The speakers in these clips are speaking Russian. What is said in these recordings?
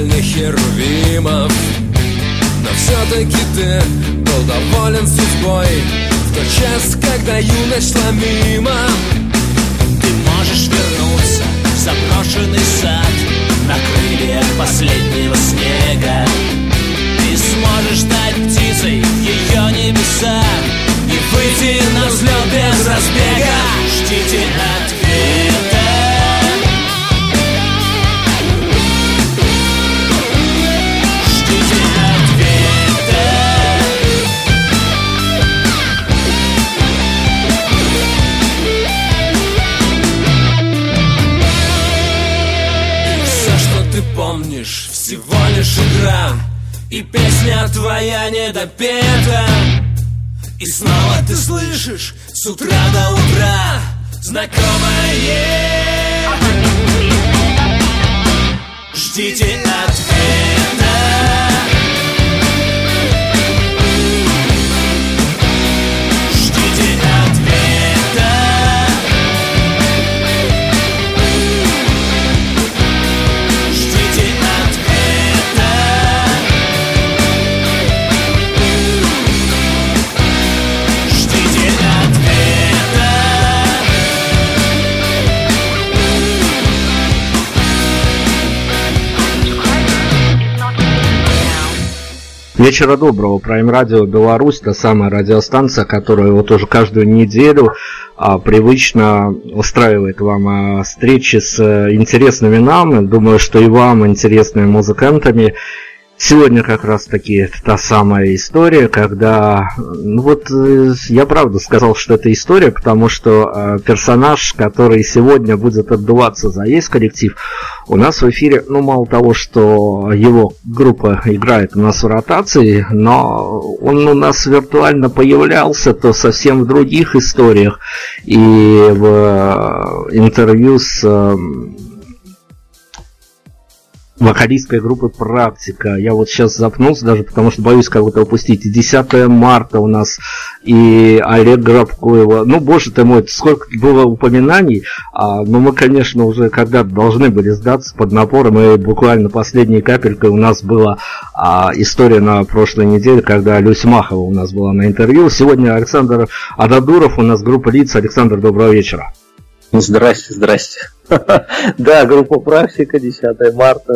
печальных херувимов. Но все-таки ты был доволен судьбой В тот час, когда юность шла мимо. Ты можешь вернуться в заброшенный сад На крыльях последнего снега. Ты сможешь стать птицей в ее небеса И выйти на взлет без разбега. Ждите от И песня твоя недопета И снова ты слышишь с утра до утра Знакомое. Ждите ответ. Вечера доброго, Prime Radio Беларусь, та самая радиостанция, которая вот уже каждую неделю а, привычно устраивает вам а, встречи с а, интересными нам, думаю, что и вам интересными музыкантами. Сегодня как раз таки та самая история, когда, ну вот э, я правда сказал, что это история, потому что э, персонаж, который сегодня будет отдуваться за есть коллектив, у нас в эфире, ну мало того, что его группа играет у нас в ротации, но он у нас виртуально появлялся, то совсем в других историях. И в э, интервью с вокалистской группы «Практика». Я вот сейчас запнулся даже, потому что боюсь кого-то упустить. 10 марта у нас и Олег Грабкоева. Ну, боже ты мой, сколько было упоминаний. А, но мы, конечно, уже когда-то должны были сдаться под напором. И буквально последней капелькой у нас была а, история на прошлой неделе, когда Люся Махова у нас была на интервью. Сегодня Александр Ададуров, у нас группа лиц. Александр, доброго вечера. Здрасте, здрасте. Да, группа «Практика», 10 марта,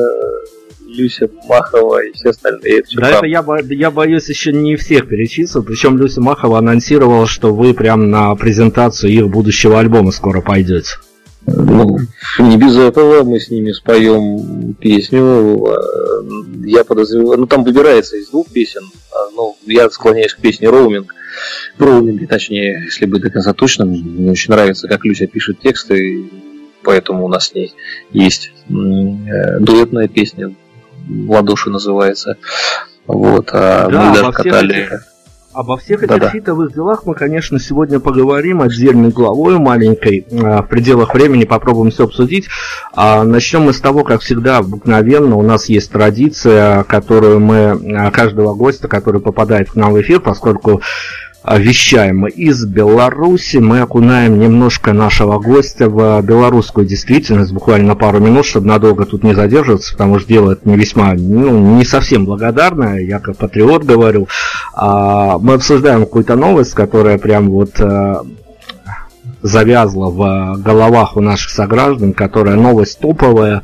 Люся Махова и все остальные. Это да, это я, я боюсь еще не всех перечислил. Причем Люся Махова анонсировала, что вы прям на презентацию их будущего альбома скоро пойдете. Ну, не без этого мы с ними споем песню. Я подозреваю, ну там выбирается из двух песен. Ну, я склоняюсь к песне «Роуминг». Роуминг, точнее, если быть до конца точным, мне очень нравится, как Люся пишет тексты, поэтому у нас с ней есть э, дуэтная песня «Ладоши» называется. Вот, а да, мы даже катали... Этих, обо всех этих Да-да. фитовых делах мы, конечно, сегодня поговорим отдельной главой маленькой. А, в пределах времени попробуем все обсудить. А начнем мы с того, как всегда, обыкновенно у нас есть традиция, которую мы а, каждого гостя, который попадает к нам в эфир, поскольку вещаем из Беларуси. Мы окунаем немножко нашего гостя в белорусскую действительность, буквально на пару минут, чтобы надолго тут не задерживаться, потому что дело это не весьма, ну, не совсем благодарное, я как патриот говорю. А, мы обсуждаем какую-то новость, которая прям вот а, завязла в головах у наших сограждан, которая новость топовая,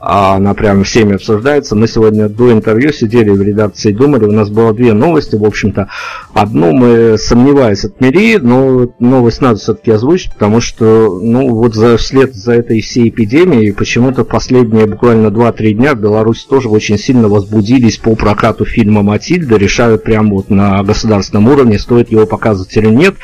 она прям всеми обсуждается. Мы сегодня до интервью сидели в редакции думали, у нас было две новости, в общем-то. Одну мы, сомневаясь, отмери, но новость надо все-таки озвучить, потому что, ну, вот за, вслед за этой всей эпидемией, почему-то последние буквально 2-3 дня в Беларуси тоже очень сильно возбудились по прокату фильма «Матильда», решают прям вот на государственном уровне, стоит его показывать или нет.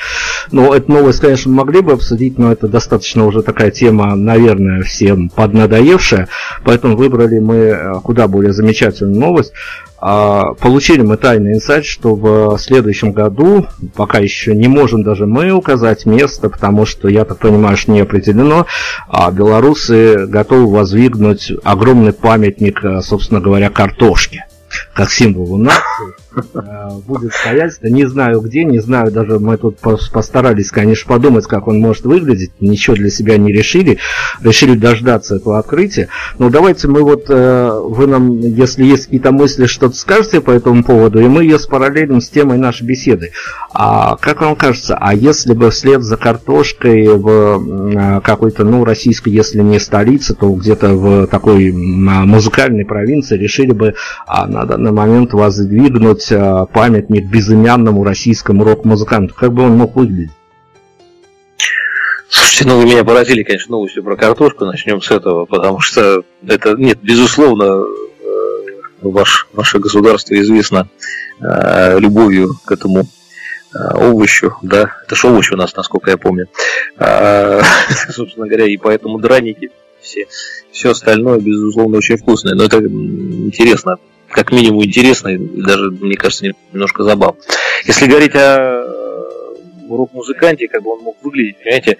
Но эту новость, конечно, могли бы обсудить, но это достаточно уже такая тема, наверное, всем поднадоевшая. Поэтому выбрали мы э, куда более замечательную новость. А, получили мы тайный инсайт, что в следующем году, пока еще не можем даже мы указать место, потому что, я так понимаю, что не определено, а белорусы готовы воздвигнуть огромный памятник, э, собственно говоря, картошки как символу нации, будет стоять. Не знаю где, не знаю, даже мы тут постарались, конечно, подумать, как он может выглядеть. Ничего для себя не решили. Решили дождаться этого открытия. Но давайте мы вот, э, вы нам, если есть какие-то мысли, что-то скажете по этому поводу, и мы ее спараллелим с темой нашей беседы. А как вам кажется, а если бы вслед за картошкой в э, какой-то, ну, российской, если не столице, то где-то в такой музыкальной провинции решили бы а, на данный момент воздвигнуть а, памятник безымянному российскому рок-музыканту? Как бы он мог выглядеть? Слушайте, ну вы меня поразили, конечно, новостью про картошку. Начнем с этого, потому что это, нет, безусловно, э, ваш, ваше государство известно э, любовью к этому э, овощу, да, это же овощ у нас, насколько я помню, собственно говоря, и поэтому драники все, все остальное, безусловно, очень вкусное, но это интересно, как минимум интересно даже, мне кажется, немножко забавно. Если говорить о рок-музыканте, как бы он мог выглядеть, понимаете,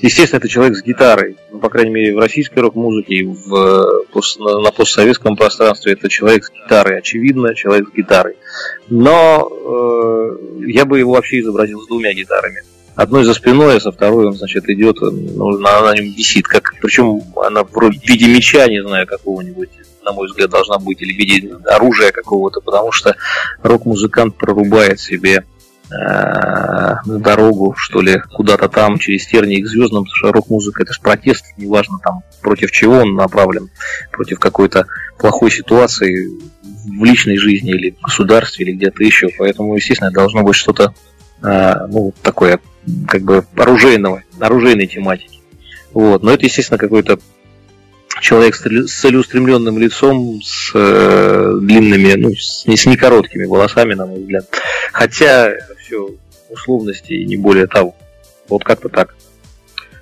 естественно, это человек с гитарой, ну, по крайней мере, в российской рок-музыке, в, на постсоветском пространстве это человек с гитарой, очевидно, человек с гитарой. Но э, я бы его вообще изобразил с двумя гитарами. Одной за спиной, а со второй он, значит, идет, ну, на, на нем висит, как, причем она в виде меча, не знаю, какого-нибудь на мой взгляд, должна быть, или в виде оружия какого-то, потому что рок-музыкант прорубает себе э, дорогу, что ли, куда-то там, через тернии к звездам, потому что рок-музыка это же протест, неважно там против чего он направлен, против какой-то плохой ситуации в личной жизни или в государстве, или где-то еще. Поэтому, естественно, должно быть что-то э, ну, такое, как бы оружейного, оружейной тематики. Вот. Но это, естественно, какой-то человек с целеустремленным лицом, с э, длинными, ну, с, не с некороткими волосами, на мой взгляд. Хотя все условности и не более того. Вот как-то так.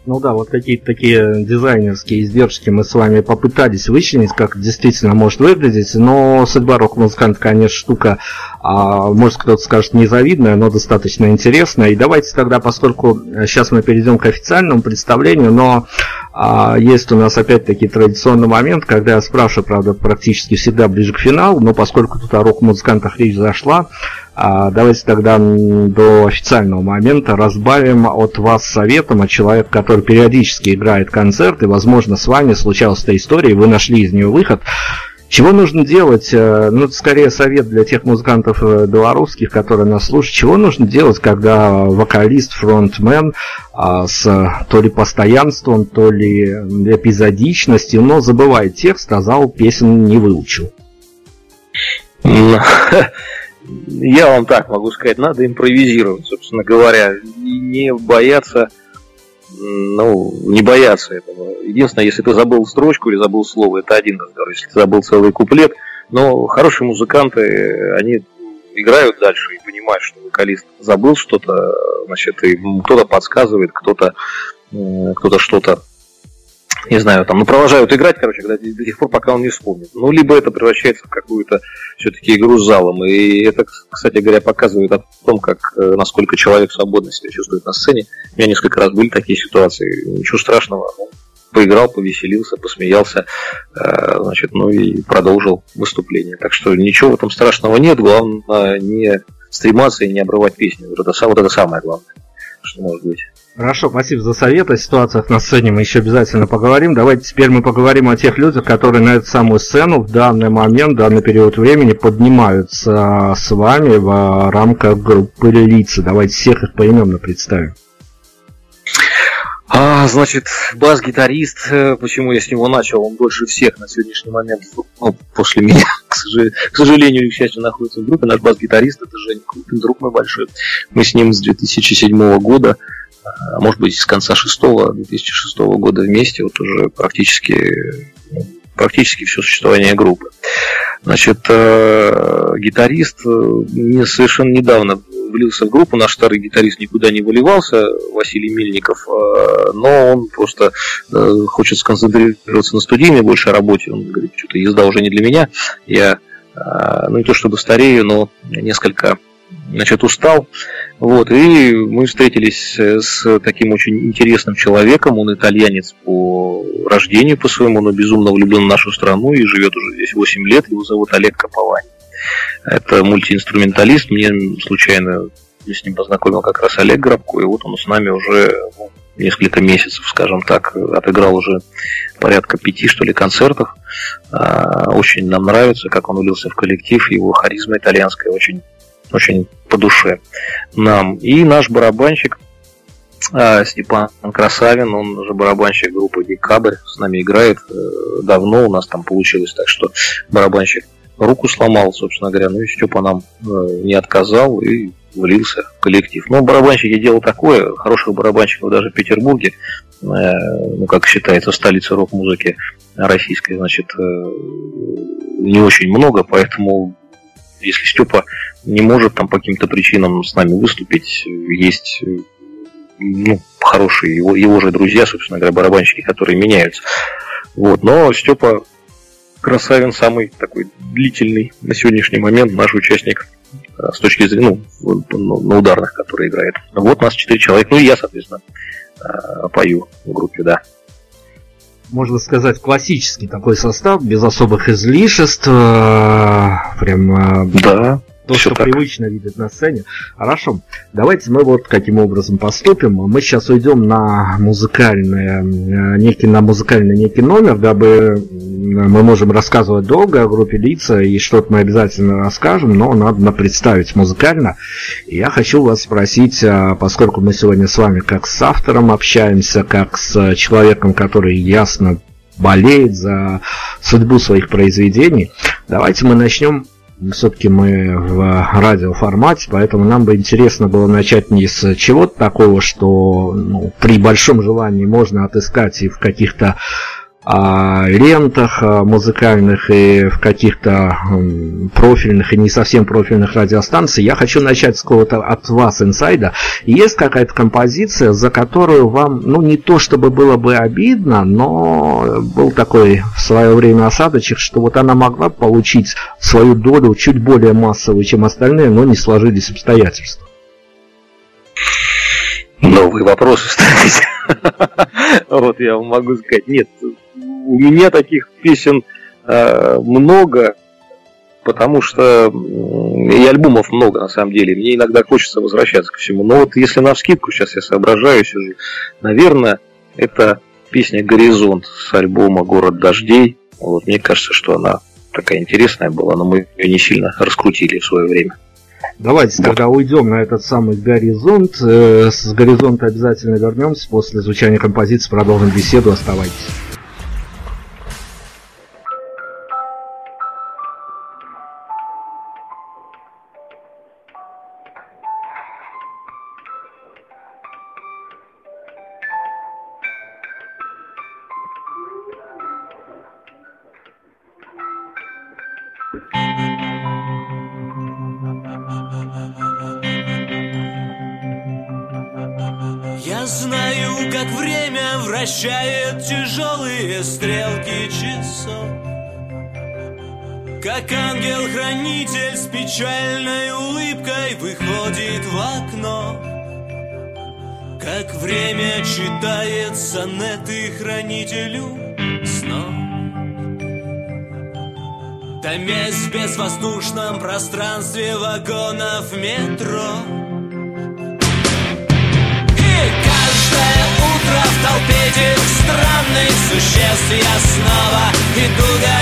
Ну да, вот какие-то такие дизайнерские издержки мы с вами попытались вычленить, как действительно может выглядеть, но судьба рок-музыканта, конечно, штука, а, может кто-то скажет, незавидная, но достаточно интересная. И давайте тогда, поскольку сейчас мы перейдем к официальному представлению, но а, есть у нас опять-таки традиционный момент, когда я спрашиваю, правда, практически всегда ближе к финалу, но поскольку тут о рок-музыкантах речь зашла, давайте тогда до официального момента разбавим от вас советом от человека, который периодически играет концерты, возможно, с вами случалась эта история, и вы нашли из нее выход. Чего нужно делать? Э, ну, скорее совет для тех музыкантов э, белорусских, которые нас слушают. Чего нужно делать, когда вокалист, фронтмен а, с то ли постоянством, то ли эпизодичностью, но забывает текст, а зал песен не выучил? Я вам так могу сказать, надо импровизировать, собственно говоря, и не бояться, ну, не бояться этого. Единственное, если ты забыл строчку или забыл слово, это один разговор. Если ты забыл целый куплет, но хорошие музыканты, они играют дальше и понимают, что вокалист забыл что-то, значит, и кто-то подсказывает, кто-то кто-то что-то не знаю, там, ну, продолжают играть, короче, до, до тех пор, пока он не вспомнит. Ну, либо это превращается в какую-то все-таки игру с залом. И это, кстати говоря, показывает о том, как, э, насколько человек свободно себя чувствует на сцене. У меня несколько раз были такие ситуации. Ничего страшного. Ну, поиграл, повеселился, посмеялся, э, значит, ну и продолжил выступление. Так что ничего в этом страшного нет. Главное не стрематься и не обрывать песню. Вот это, вот это самое главное, что может быть. Хорошо, спасибо за совет. О ситуациях на сцене мы еще обязательно поговорим. Давайте теперь мы поговорим о тех людях, которые на эту самую сцену в данный момент, в данный период времени поднимаются с вами в рамках группы лица. Давайте всех их поименно представим. А, значит, бас-гитарист, э, почему я с него начал, он больше всех на сегодняшний момент, ну, после меня, к сожалению, к счастью, находится в группе. Наш бас-гитарист, это Женя Крупин, друг мой большой. Мы с ним с 2007 года а может быть, с конца 6 2006 года вместе, вот уже практически, практически все существование группы. Значит, э, гитарист не совершенно недавно влился в группу, наш старый гитарист никуда не выливался, Василий Мельников, э, но он просто э, хочет сконцентрироваться на студийной большей работе, он говорит, что-то езда уже не для меня, я, ну не то чтобы старею, но несколько значит, устал. Вот, и мы встретились с таким очень интересным человеком. Он итальянец по рождению по своему, но безумно влюблен в нашу страну и живет уже здесь 8 лет. Его зовут Олег Каповани. Это мультиинструменталист. Мне случайно с ним познакомил как раз Олег Грабко, и вот он с нами уже ну, несколько месяцев, скажем так, отыграл уже порядка пяти, что ли, концертов. А, очень нам нравится, как он влился в коллектив, его харизма итальянская очень очень по душе нам. И наш барабанщик а, Степан Красавин, он же барабанщик группы Декабрь, с нами играет э, давно, у нас там получилось так, что барабанщик руку сломал, собственно говоря, ну и Степа нам э, не отказал и влился в коллектив. Но барабанщики дело такое, хороших барабанщиков даже в Петербурге, э, ну как считается, столица рок-музыки российской, значит, не очень много, поэтому если Степа не может там по каким-то причинам с нами выступить, есть ну, хорошие его, его же друзья, собственно говоря, барабанщики, которые меняются. Вот. Но Степа Красавин самый такой длительный на сегодняшний момент наш участник э, с точки зрения, ну, на ударных, который играет. Вот нас четыре человека, ну и я, соответственно, э, пою в группе, да можно сказать, классический такой состав, без особых излишеств. Э, прям да то, что так. привычно видят на сцене. Хорошо, давайте мы вот каким образом поступим. Мы сейчас уйдем на музыкальный, э, некий, на музыкальный некий номер, дабы мы можем рассказывать долго о группе лица, и что-то мы обязательно расскажем, но надо представить музыкально. И я хочу вас спросить, а, поскольку мы сегодня с вами как с автором общаемся, как с человеком, который ясно болеет за судьбу своих произведений, давайте мы начнем все-таки мы в радиоформате, поэтому нам бы интересно было начать не с чего-то такого, что ну, при большом желании можно отыскать и в каких-то лентах музыкальных и в каких-то профильных и не совсем профильных радиостанциях. Я хочу начать с какого-то от вас инсайда. Есть какая-то композиция, за которую вам, ну, не то чтобы было бы обидно, но был такой в свое время осадочек, что вот она могла получить свою долю чуть более массовую, чем остальные, но не сложились обстоятельства. Новые вопросы ставите. Вот я вам могу сказать. Нет, у меня таких песен э, много, потому что и альбомов много на самом деле. Мне иногда хочется возвращаться к всему. Но вот если на вскидку, сейчас я соображаю, сижу, наверное, это песня «Горизонт» с альбома «Город дождей». Вот, мне кажется, что она такая интересная была, но мы ее не сильно раскрутили в свое время. Давайте тогда уйдем на этот самый горизонт. Э, с горизонта обязательно вернемся. После звучания композиции продолжим беседу. Оставайтесь. Ангел-хранитель с печальной улыбкой выходит в окно. Как время читает сонеты хранителю снов Томясь в безвоздушном пространстве вагонов метро. Толпе этих странных существ. Я снова иду к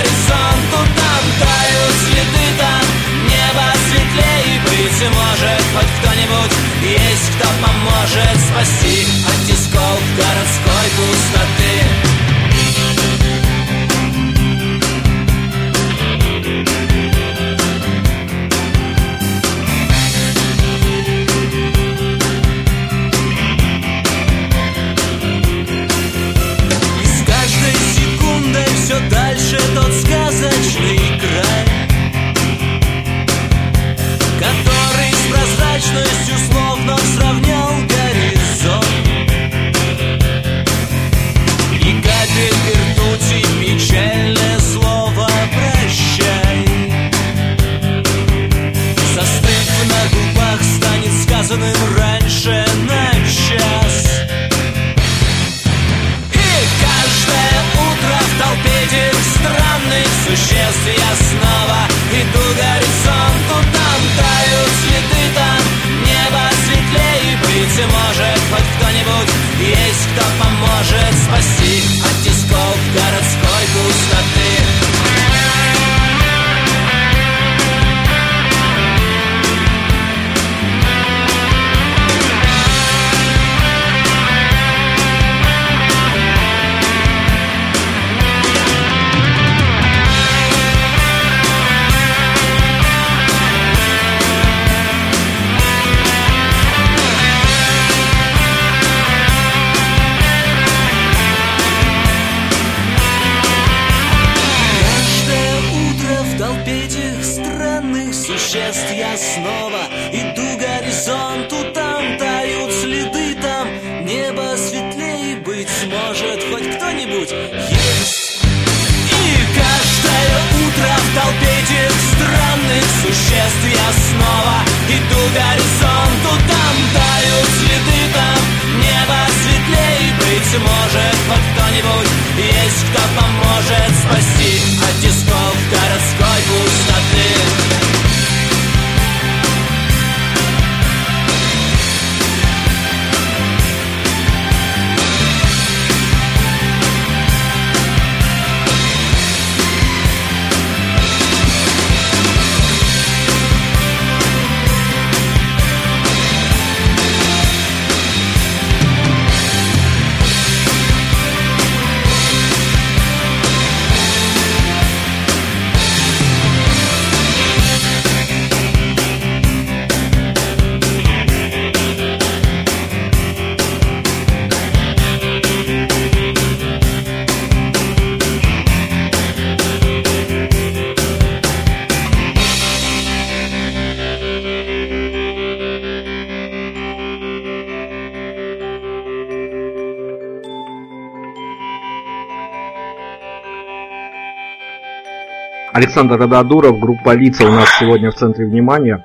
Александр Рададуров, группа Лица у нас сегодня в центре внимания.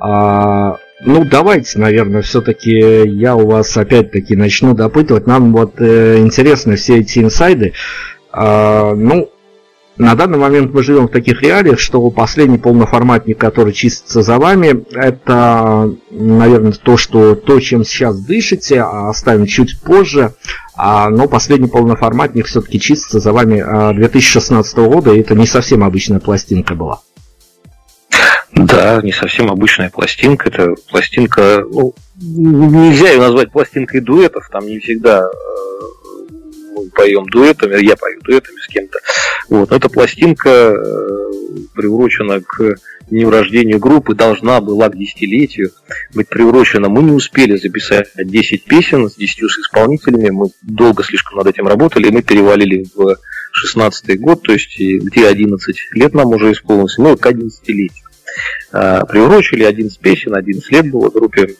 А, ну, давайте, наверное, все-таки я у вас опять-таки начну допытывать. Нам вот э, интересны все эти инсайды. А, ну, на данный момент мы живем в таких реалиях, что последний полноформатник, который чистится за вами, это, наверное, то, что то, чем сейчас дышите, а оставим чуть позже. А, но последний полноформатник все-таки чистится за вами 2016 а, года, и это не совсем обычная пластинка была. Да, не совсем обычная пластинка. Это пластинка, ну, нельзя ее назвать пластинкой дуэтов, там не всегда э, мы поем дуэтами, я пою дуэтами с кем-то. Вот. Эта пластинка э, приурочена к дню рождения группы, должна была к десятилетию быть приурочена. Мы не успели записать 10 песен с 10 исполнителями, мы долго слишком над этим работали, и мы перевалили в 16 год, то есть где 11 лет нам уже исполнилось, ну, к 11-летию. А, приурочили 11 песен, 11 лет было группе,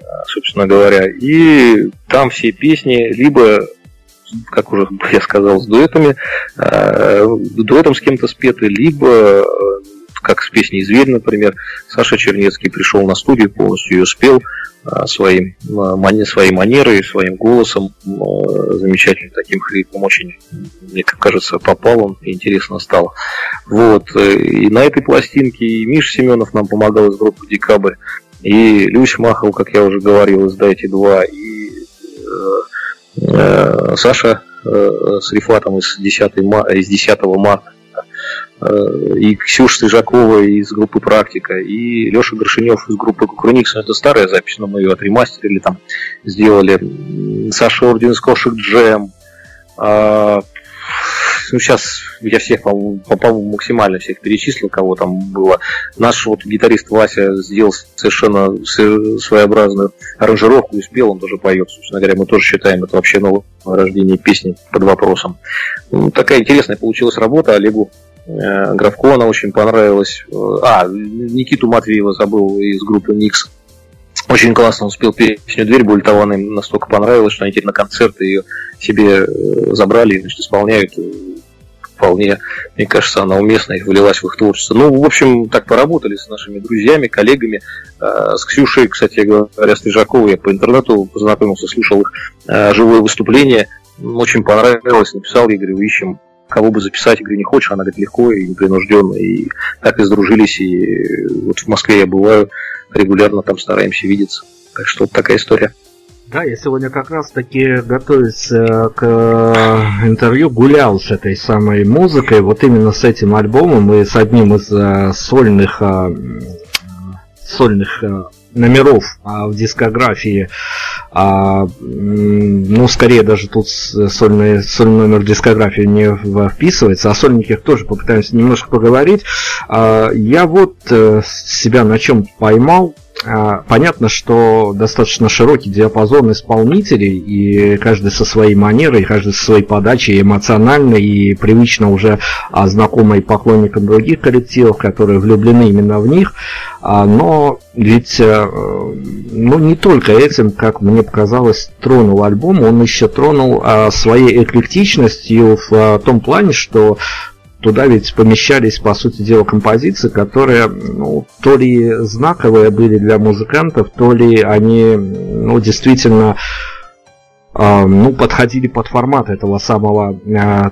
а, собственно говоря, и там все песни либо как уже я сказал, с дуэтами, э, дуэтом с кем-то спеты, либо, э, как с песней «Зверь», например, Саша Чернецкий пришел на студию, полностью ее спел э, своим, своей манерой, своим голосом, замечательным таким хриплым, очень, мне кажется, попал он, интересно стало. Вот, и на этой пластинке и Миша Семенов нам помогал из группы «Декабрь», и Люсь Махов, как я уже говорил, из «Дайте два», и Э, Саша э, с Рифатом из 10, из 10 марта, э, и Ксюша Сыжакова из группы «Практика», и Леша Горшинев из группы «Кукрыникс». Это старая запись, но мы ее отремастерили, там сделали. Саша Орден из «Кошек Джем», а, ну, сейчас я всех, по-моему, максимально всех перечислил, кого там было. Наш вот гитарист Вася сделал совершенно своеобразную аранжировку и спел, он тоже поет. Собственно говоря, мы тоже считаем это вообще новое рождение песни под вопросом. Ну, такая интересная получилась работа. Олегу э, Графко она очень понравилась. А, Никиту Матвеева забыл из группы Никс. Очень классно он спел песню «Дверь Бультованной», настолько понравилось, что они теперь на концерты ее себе э, забрали и значит, исполняют вполне, мне кажется, она уместна и влилась в их творчество. Ну, в общем, так поработали с нашими друзьями, коллегами. Э, с Ксюшей, кстати говоря, Стрижаковой я по интернету познакомился, слушал их э, живое выступление. Очень понравилось, написал, я говорю, ищем кого бы записать, я говорю, не хочешь, она говорит, легко и непринужденно, и так и сдружились, и вот в Москве я бываю регулярно, там стараемся видеться. Так что вот такая история. Да, я сегодня как раз таки, готовясь э, к э, интервью, гулял с этой самой музыкой, вот именно с этим альбомом и с одним из э, сольных, сольных номеров в дискографии, а, ну, скорее даже тут сольный, сольный номер в дискографии не вписывается, о сольниках тоже попытаемся немножко поговорить. А, я вот себя на чем поймал, а, понятно, что достаточно широкий диапазон исполнителей, и каждый со своей манерой, каждый со своей подачей эмоциональной и привычно уже а, знакомой поклонникам других коллективов, которые влюблены именно в них. А, но ведь э, ну, не только этим, как мне показалось, тронул альбом, он еще тронул своей эклектичностью в том плане, что туда ведь помещались, по сути дела, композиции, которые ну, то ли знаковые были для музыкантов, то ли они ну, действительно э, ну, подходили под формат этого самого э,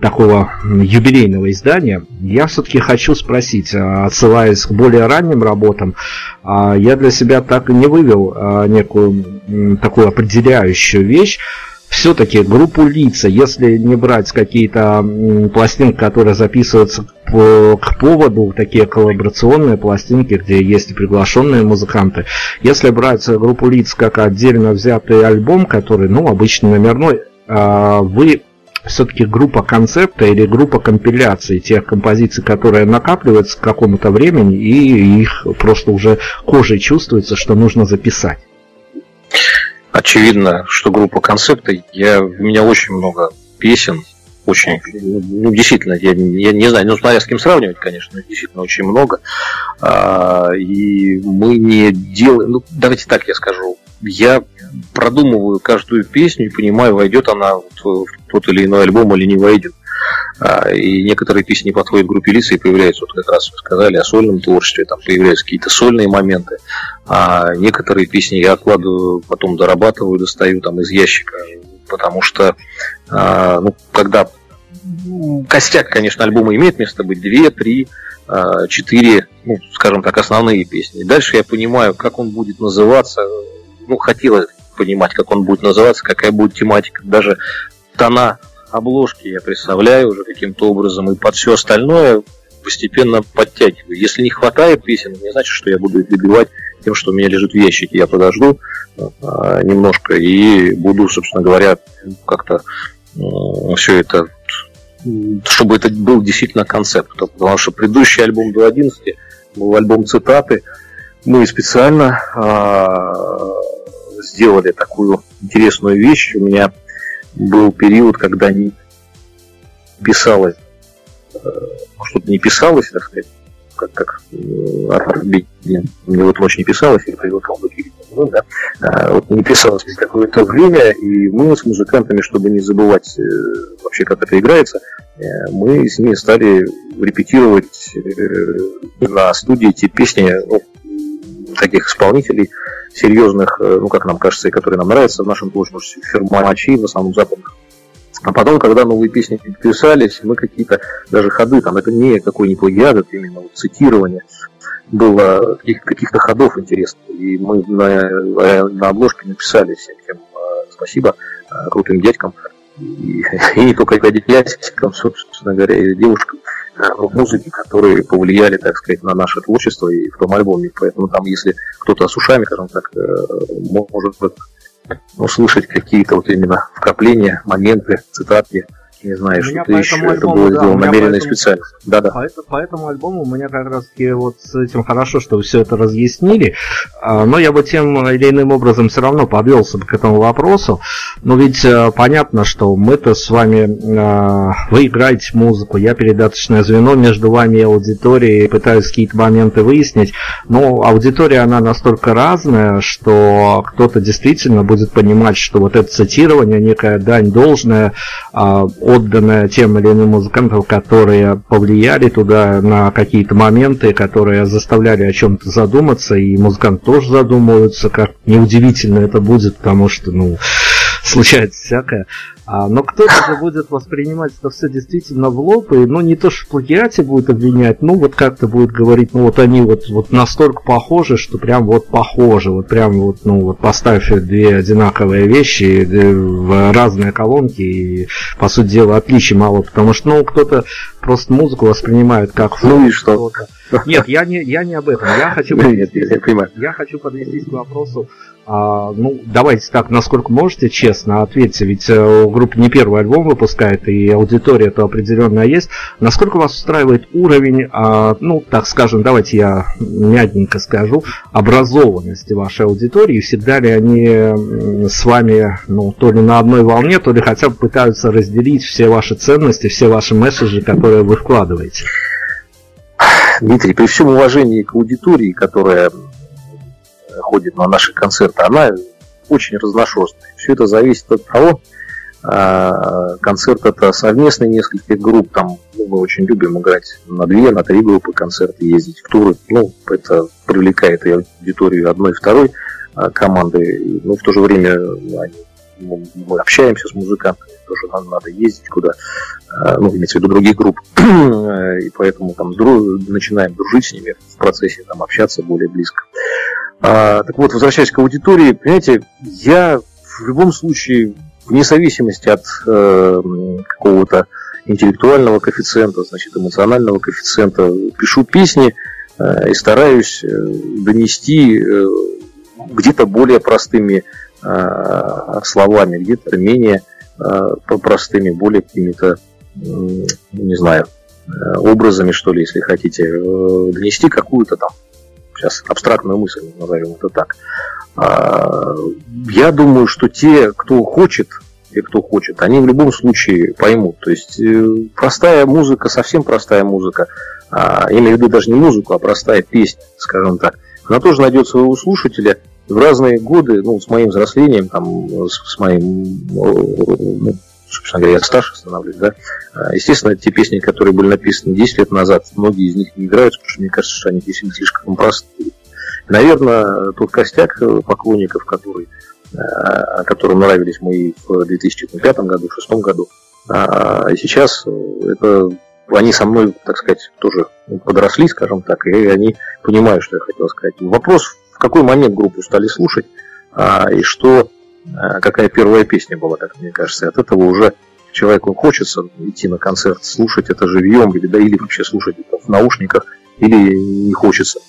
такого юбилейного издания. Я все-таки хочу спросить, отсылаясь к более ранним работам, я для себя так и не вывел некую такую определяющую вещь, все-таки группу лица, если не брать какие-то пластинки, которые записываются к поводу, такие коллаборационные пластинки, где есть приглашенные музыканты, если брать группу лиц как отдельно взятый альбом, который, ну, обычно номерной, а, вы все-таки группа концепта или группа компиляции тех композиций, которые накапливаются к какому-то времени, и их просто уже кожей чувствуется, что нужно записать очевидно, что группа концепта, я, у меня очень много песен, очень, ну, действительно, я, я не знаю, ну, смотря с кем сравнивать, конечно, действительно очень много. А, и мы не делаем, ну, давайте так я скажу, я продумываю каждую песню и понимаю, войдет она в тот или иной альбом или не войдет. А, и некоторые песни подходят группе лица и появляются, вот как раз вы сказали, о сольном творчестве, там появляются какие-то сольные моменты. А некоторые песни я откладываю, потом дорабатываю, достаю там из ящика, потому что, а, ну, когда костяк, конечно, альбома имеет место быть, две, три, а, четыре, ну, скажем так, основные песни. Дальше я понимаю, как он будет называться, ну, хотелось понимать, как он будет называться, какая будет тематика, даже тона обложки я представляю уже каким-то образом, и под все остальное постепенно подтягиваю. Если не хватает песен, не значит, что я буду их добивать тем, что у меня лежит в ящике. Я подожду а, немножко и буду, собственно говоря, как-то все это, чтобы это был действительно концепт. Потому что предыдущий альбом до 11 был альбом цитаты. Мы специально а, сделали такую интересную вещь. У меня был период, когда не писалось, э, что-то не писалось, так сказать, как, как мне, мне вот ночь не писалось, я быть ну, да, а, вот не писалось какое-то время, и мы с музыкантами, чтобы не забывать э, вообще, как это играется, э, мы с ними стали репетировать на студии те песни ну, таких исполнителей, серьезных, э, ну, как нам кажется, и которые нам нравятся в нашем творчестве, фермачи, в основном западных. А потом, когда новые песни писались, мы какие-то даже ходы, там это не какой не плагиат, это именно вот цитирование было каких- каких-то ходов интересных. И мы на, на обложке написали всем э, спасибо э, крутым дядькам. И, и не только дядькам, собственно говоря, и девушкам музыки, которые повлияли, так сказать, на наше творчество и в том альбоме. Поэтому там, если кто-то с ушами, скажем так, э, может услышать какие-то вот именно вкрапления, моменты, цитатки, не знаю, что-то еще. Альбому, это было да, сделано намеренно поэтому, специально. Да, да. По, по этому альбому у меня как раз таки вот с этим хорошо, что вы все это разъяснили. А, но я бы тем или иным образом все равно подвелся бы к этому вопросу. Но ведь а, понятно, что мы-то с вами, а, вы играете музыку, я передаточное звено между вами и аудиторией, пытаюсь какие-то моменты выяснить. Но аудитория, она настолько разная, что кто-то действительно будет понимать, что вот это цитирование, некая дань должная, отданная тем или иным музыкантам, которые повлияли туда на какие-то моменты, которые заставляли о чем-то задуматься, и музыканты тоже задумываются, как неудивительно это будет, потому что, ну, случается всякое. А, но кто-то же будет воспринимать это все действительно в лоб, и ну не то, что в плагиате будет обвинять, ну вот как-то будет говорить, ну вот они вот, вот настолько похожи, что прям вот похожи, вот прям вот, ну вот поставь две одинаковые вещи в разные колонки, и по сути дела отличий мало, потому что ну кто-то просто музыку воспринимает как Ну и что? Нет, я не, я не об этом. Я хочу, Нет, я, я хочу подвести к вопросу а, ну, давайте так, насколько можете, честно ответьте, ведь э, группа не первый альбом выпускает, и аудитория это определенная есть. Насколько вас устраивает уровень, а, ну, так скажем, давайте я мягенько скажу, образованности вашей аудитории, всегда ли они с вами, ну, то ли на одной волне, то ли хотя бы пытаются разделить все ваши ценности, все ваши месседжи, которые вы вкладываете? Дмитрий, при всем уважении к аудитории, которая ходит на наши концерты, она очень разношерстная. Все это зависит от того, а, концерт это совместный нескольких групп, там ну, мы очень любим играть на две, на три группы концерты, ездить в туры, ну, это привлекает и аудиторию одной и второй а, команды, но в то же время они, мы общаемся с музыкантами, тоже нам надо ездить куда, а, ну, имеется в виду других групп, и поэтому там начинаем дружить с ними в процессе, там, общаться более близко. А, так вот, возвращаясь к аудитории, понимаете, я в любом случае, вне зависимости от э, какого-то интеллектуального коэффициента, значит, эмоционального коэффициента, пишу песни э, и стараюсь э, донести э, где-то более простыми э, словами, где-то менее э, простыми, более какими-то, э, не знаю, э, образами, что ли, если хотите, э, донести какую-то там сейчас абстрактную мысль, назовем это так. А, я думаю, что те, кто хочет, те, кто хочет, они в любом случае поймут. То есть э, простая музыка, совсем простая музыка, а, имею в виду даже не музыку, а простая песня, скажем так, она тоже найдет своего слушателя в разные годы, ну, с моим взрослением, там, с, моим, ну, собственно говоря, я старше становлюсь, да. А, естественно, те песни, которые были написаны 10 лет назад, многие из них не играются, потому что мне кажется, что они действительно слишком простые. Наверное, тот костяк поклонников, который, а, которым нравились мы в 2005 году, в 2006 году, а сейчас это они со мной, так сказать, тоже подросли, скажем так, и они понимают, что я хотел сказать. Вопрос, в какой момент группу стали слушать, а, и что, а, какая первая песня была, как мне кажется. От этого уже человеку хочется идти на концерт, слушать это живьем, или, да, или вообще слушать это в наушниках, или не хочется.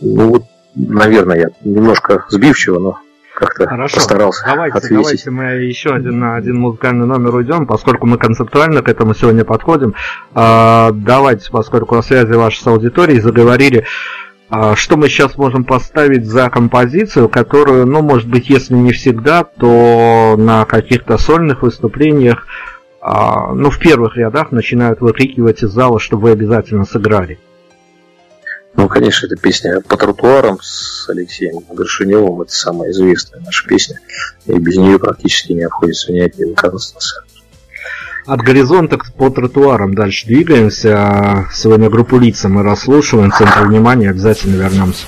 Ну вот, наверное, я немножко сбивчиво, но как-то Хорошо. постарался давайте, ответить. Давайте мы еще один на один музыкальный номер уйдем, поскольку мы концептуально к этому сегодня подходим. А, давайте, поскольку на связи ваши с аудиторией, заговорили что мы сейчас можем поставить за композицию, которую, ну, может быть, если не всегда, то на каких-то сольных выступлениях, а, ну, в первых рядах начинают выкрикивать из зала, что вы обязательно сыграли. Ну, конечно, это песня по тротуарам с Алексеем Горшиневым. Это самая известная наша песня. И без нее практически не обходится ни один концерт. От горизонта по тротуарам дальше двигаемся. Сегодня группу лица мы расслушиваем. Центр внимания обязательно вернемся.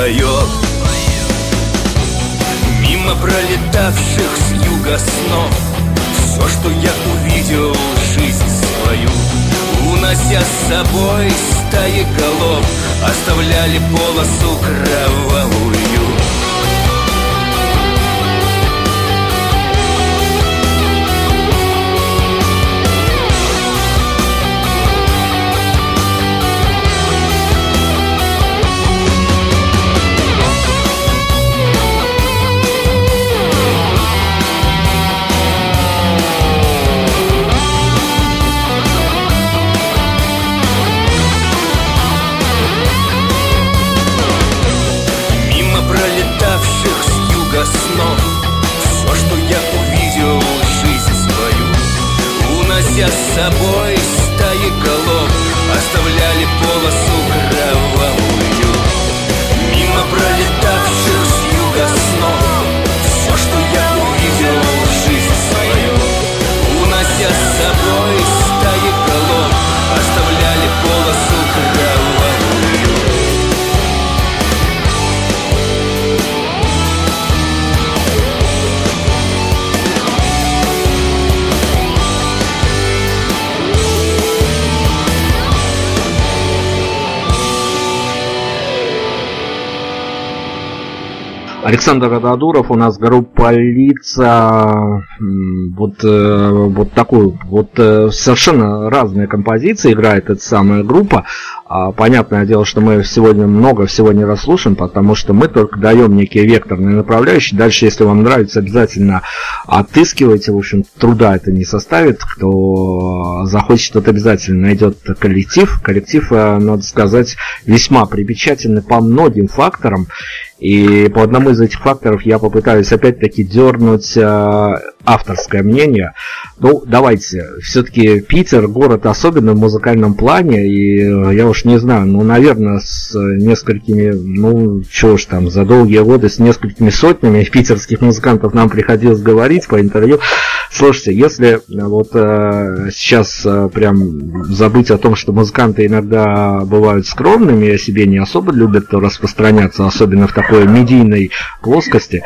поет Мимо пролетавших с юга снов Все, что я увидел, жизнь свою Унося с собой стаи голов Оставляли полосу кровавую. Александр Рададуров, у нас группа лица, вот, э, вот такую, вот э, совершенно разные композиции играет эта самая группа. А, понятное дело, что мы сегодня много всего не расслушаем, потому что мы только даем некие векторные направляющие. Дальше, если вам нравится, обязательно отыскивайте. В общем, труда это не составит. Кто захочет, тот обязательно найдет коллектив. Коллектив, э, надо сказать, весьма примечательный по многим факторам. И по одному из этих факторов я попытаюсь опять-таки дернуть э, авторское мнение. Ну, давайте, все-таки Питер город особенный в музыкальном плане, и э, я уж не знаю, ну, наверное, с несколькими, ну, чего ж там, за долгие годы с несколькими сотнями питерских музыкантов нам приходилось говорить по интервью. Слушайте, если э, вот э, сейчас э, прям забыть о том, что музыканты иногда бывают скромными и о себе не особо любят распространяться, особенно в такой медийной плоскости.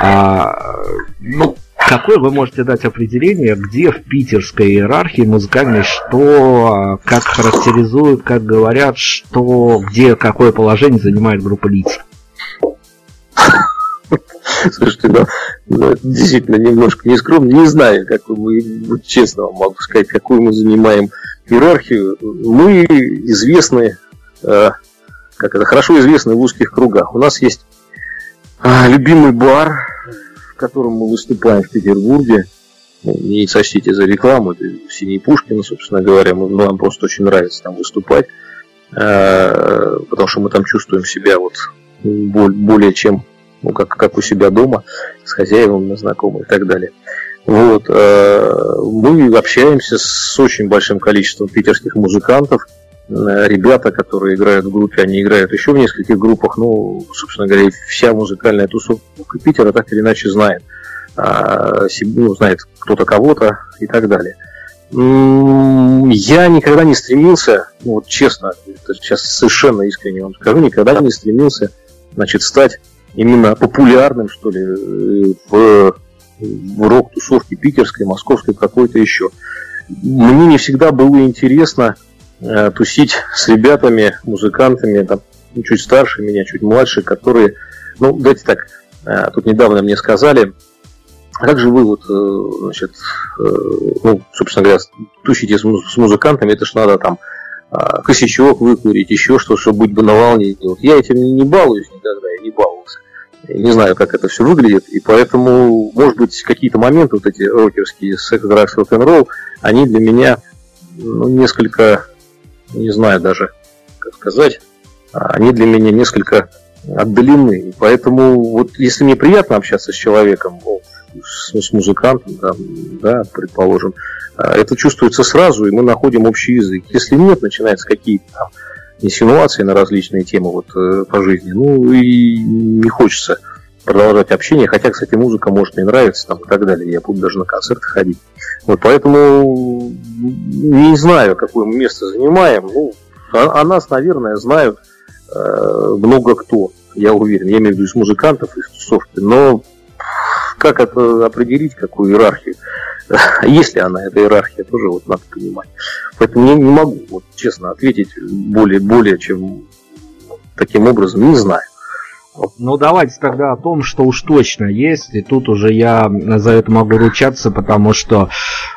А, ну, Какое вы можете дать определение, где в питерской иерархии музыкальной что, как характеризуют, как говорят, что, где какое положение занимает группа лиц? Слушайте, ну, ну, действительно немножко нескромно. Не знаю, какую мы, честно вам могу сказать, какую мы занимаем иерархию. Мы известны э, как это хорошо известно в узких кругах. У нас есть а, любимый бар, в котором мы выступаем в Петербурге. Ну, не сочтите за рекламу, это Синий Пушкин, собственно говоря. Мы, нам просто очень нравится там выступать, а, потому что мы там чувствуем себя вот более чем ну, как, как у себя дома, с хозяевами знакомы и так далее. Вот, а, мы общаемся с очень большим количеством питерских музыкантов – Э, ребята, которые играют в группе, они играют еще в нескольких группах. Ну, собственно говоря, вся музыкальная тусовка Питера так или иначе знает. А, ну, знает кто-то кого-то и так далее. Я никогда не стремился, ну, вот честно, сейчас совершенно искренне вам скажу, никогда не стремился значит, стать именно популярным, что ли, э, в, в рок-тусовке питерской, московской, какой-то еще. Мне не всегда было интересно Э, тусить с ребятами, музыкантами, там, ну, чуть старше меня, чуть младше, которые, ну, давайте так, э, тут недавно мне сказали, а как же вы вот, э, значит, ну, собственно говоря, тусите с, музыкантами, это ж надо там косячок выкурить, еще что, чтобы быть бы на волне. Вот я этим не балуюсь никогда, я не баловался. Не знаю, как это все выглядит, и поэтому, может быть, какие-то моменты вот эти рокерские, секс, дракс, рок-н-ролл, они для меня ну, несколько не знаю даже, как сказать, они для меня несколько отдалены. И поэтому вот если мне приятно общаться с человеком, с, с музыкантом, да, да, предположим, а, это чувствуется сразу, и мы находим общий язык. Если нет, начинаются какие-то там инсинуации на различные темы вот, э, по жизни, ну и не хочется продолжать общение, хотя, кстати, музыка может мне нравиться там, и так далее, я буду даже на концерты ходить. Вот поэтому не знаю, какое мы место занимаем. Ну, о, о нас, наверное, знают э, много кто, я уверен. Я имею в виду из музыкантов, из тусовки. Но как это определить, какую иерархию? Если она, эта иерархия, тоже вот надо понимать. Поэтому я не могу, вот, честно, ответить более, более чем таким образом, не знаю. Ну давайте тогда о том, что уж точно есть, и тут уже я за это могу ручаться, потому что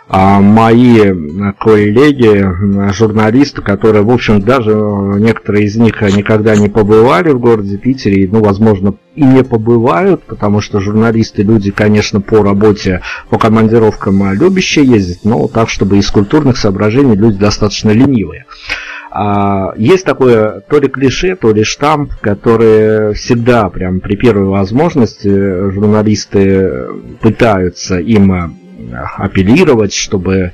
а, мои коллеги, журналисты, которые, в общем, даже некоторые из них никогда не побывали в городе Питере, ну, возможно, и не побывают, потому что журналисты люди, конечно, по работе, по командировкам любящие ездить, но так, чтобы из культурных соображений люди достаточно ленивые. А, есть такое то ли клише, то ли штамп, который всегда, прям при первой возможности, журналисты пытаются им э, апеллировать, чтобы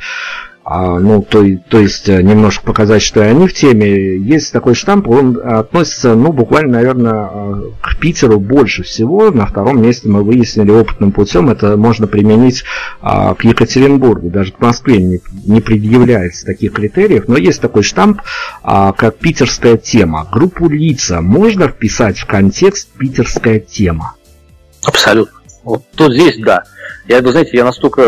а, ну, то, то есть э, немножко показать, что и они в теме. Есть такой штамп, он относится, ну, буквально, наверное, э, к Питеру больше всего. На втором месте мы выяснили опытным путем, это можно применить а, к Екатеринбургу, даже к Москве не, не предъявляется таких критериев, но есть такой штамп, а, как питерская тема. Группу лица можно вписать в контекст питерская тема? Абсолютно. Вот тут здесь, да. Я, вы знаете, я настолько,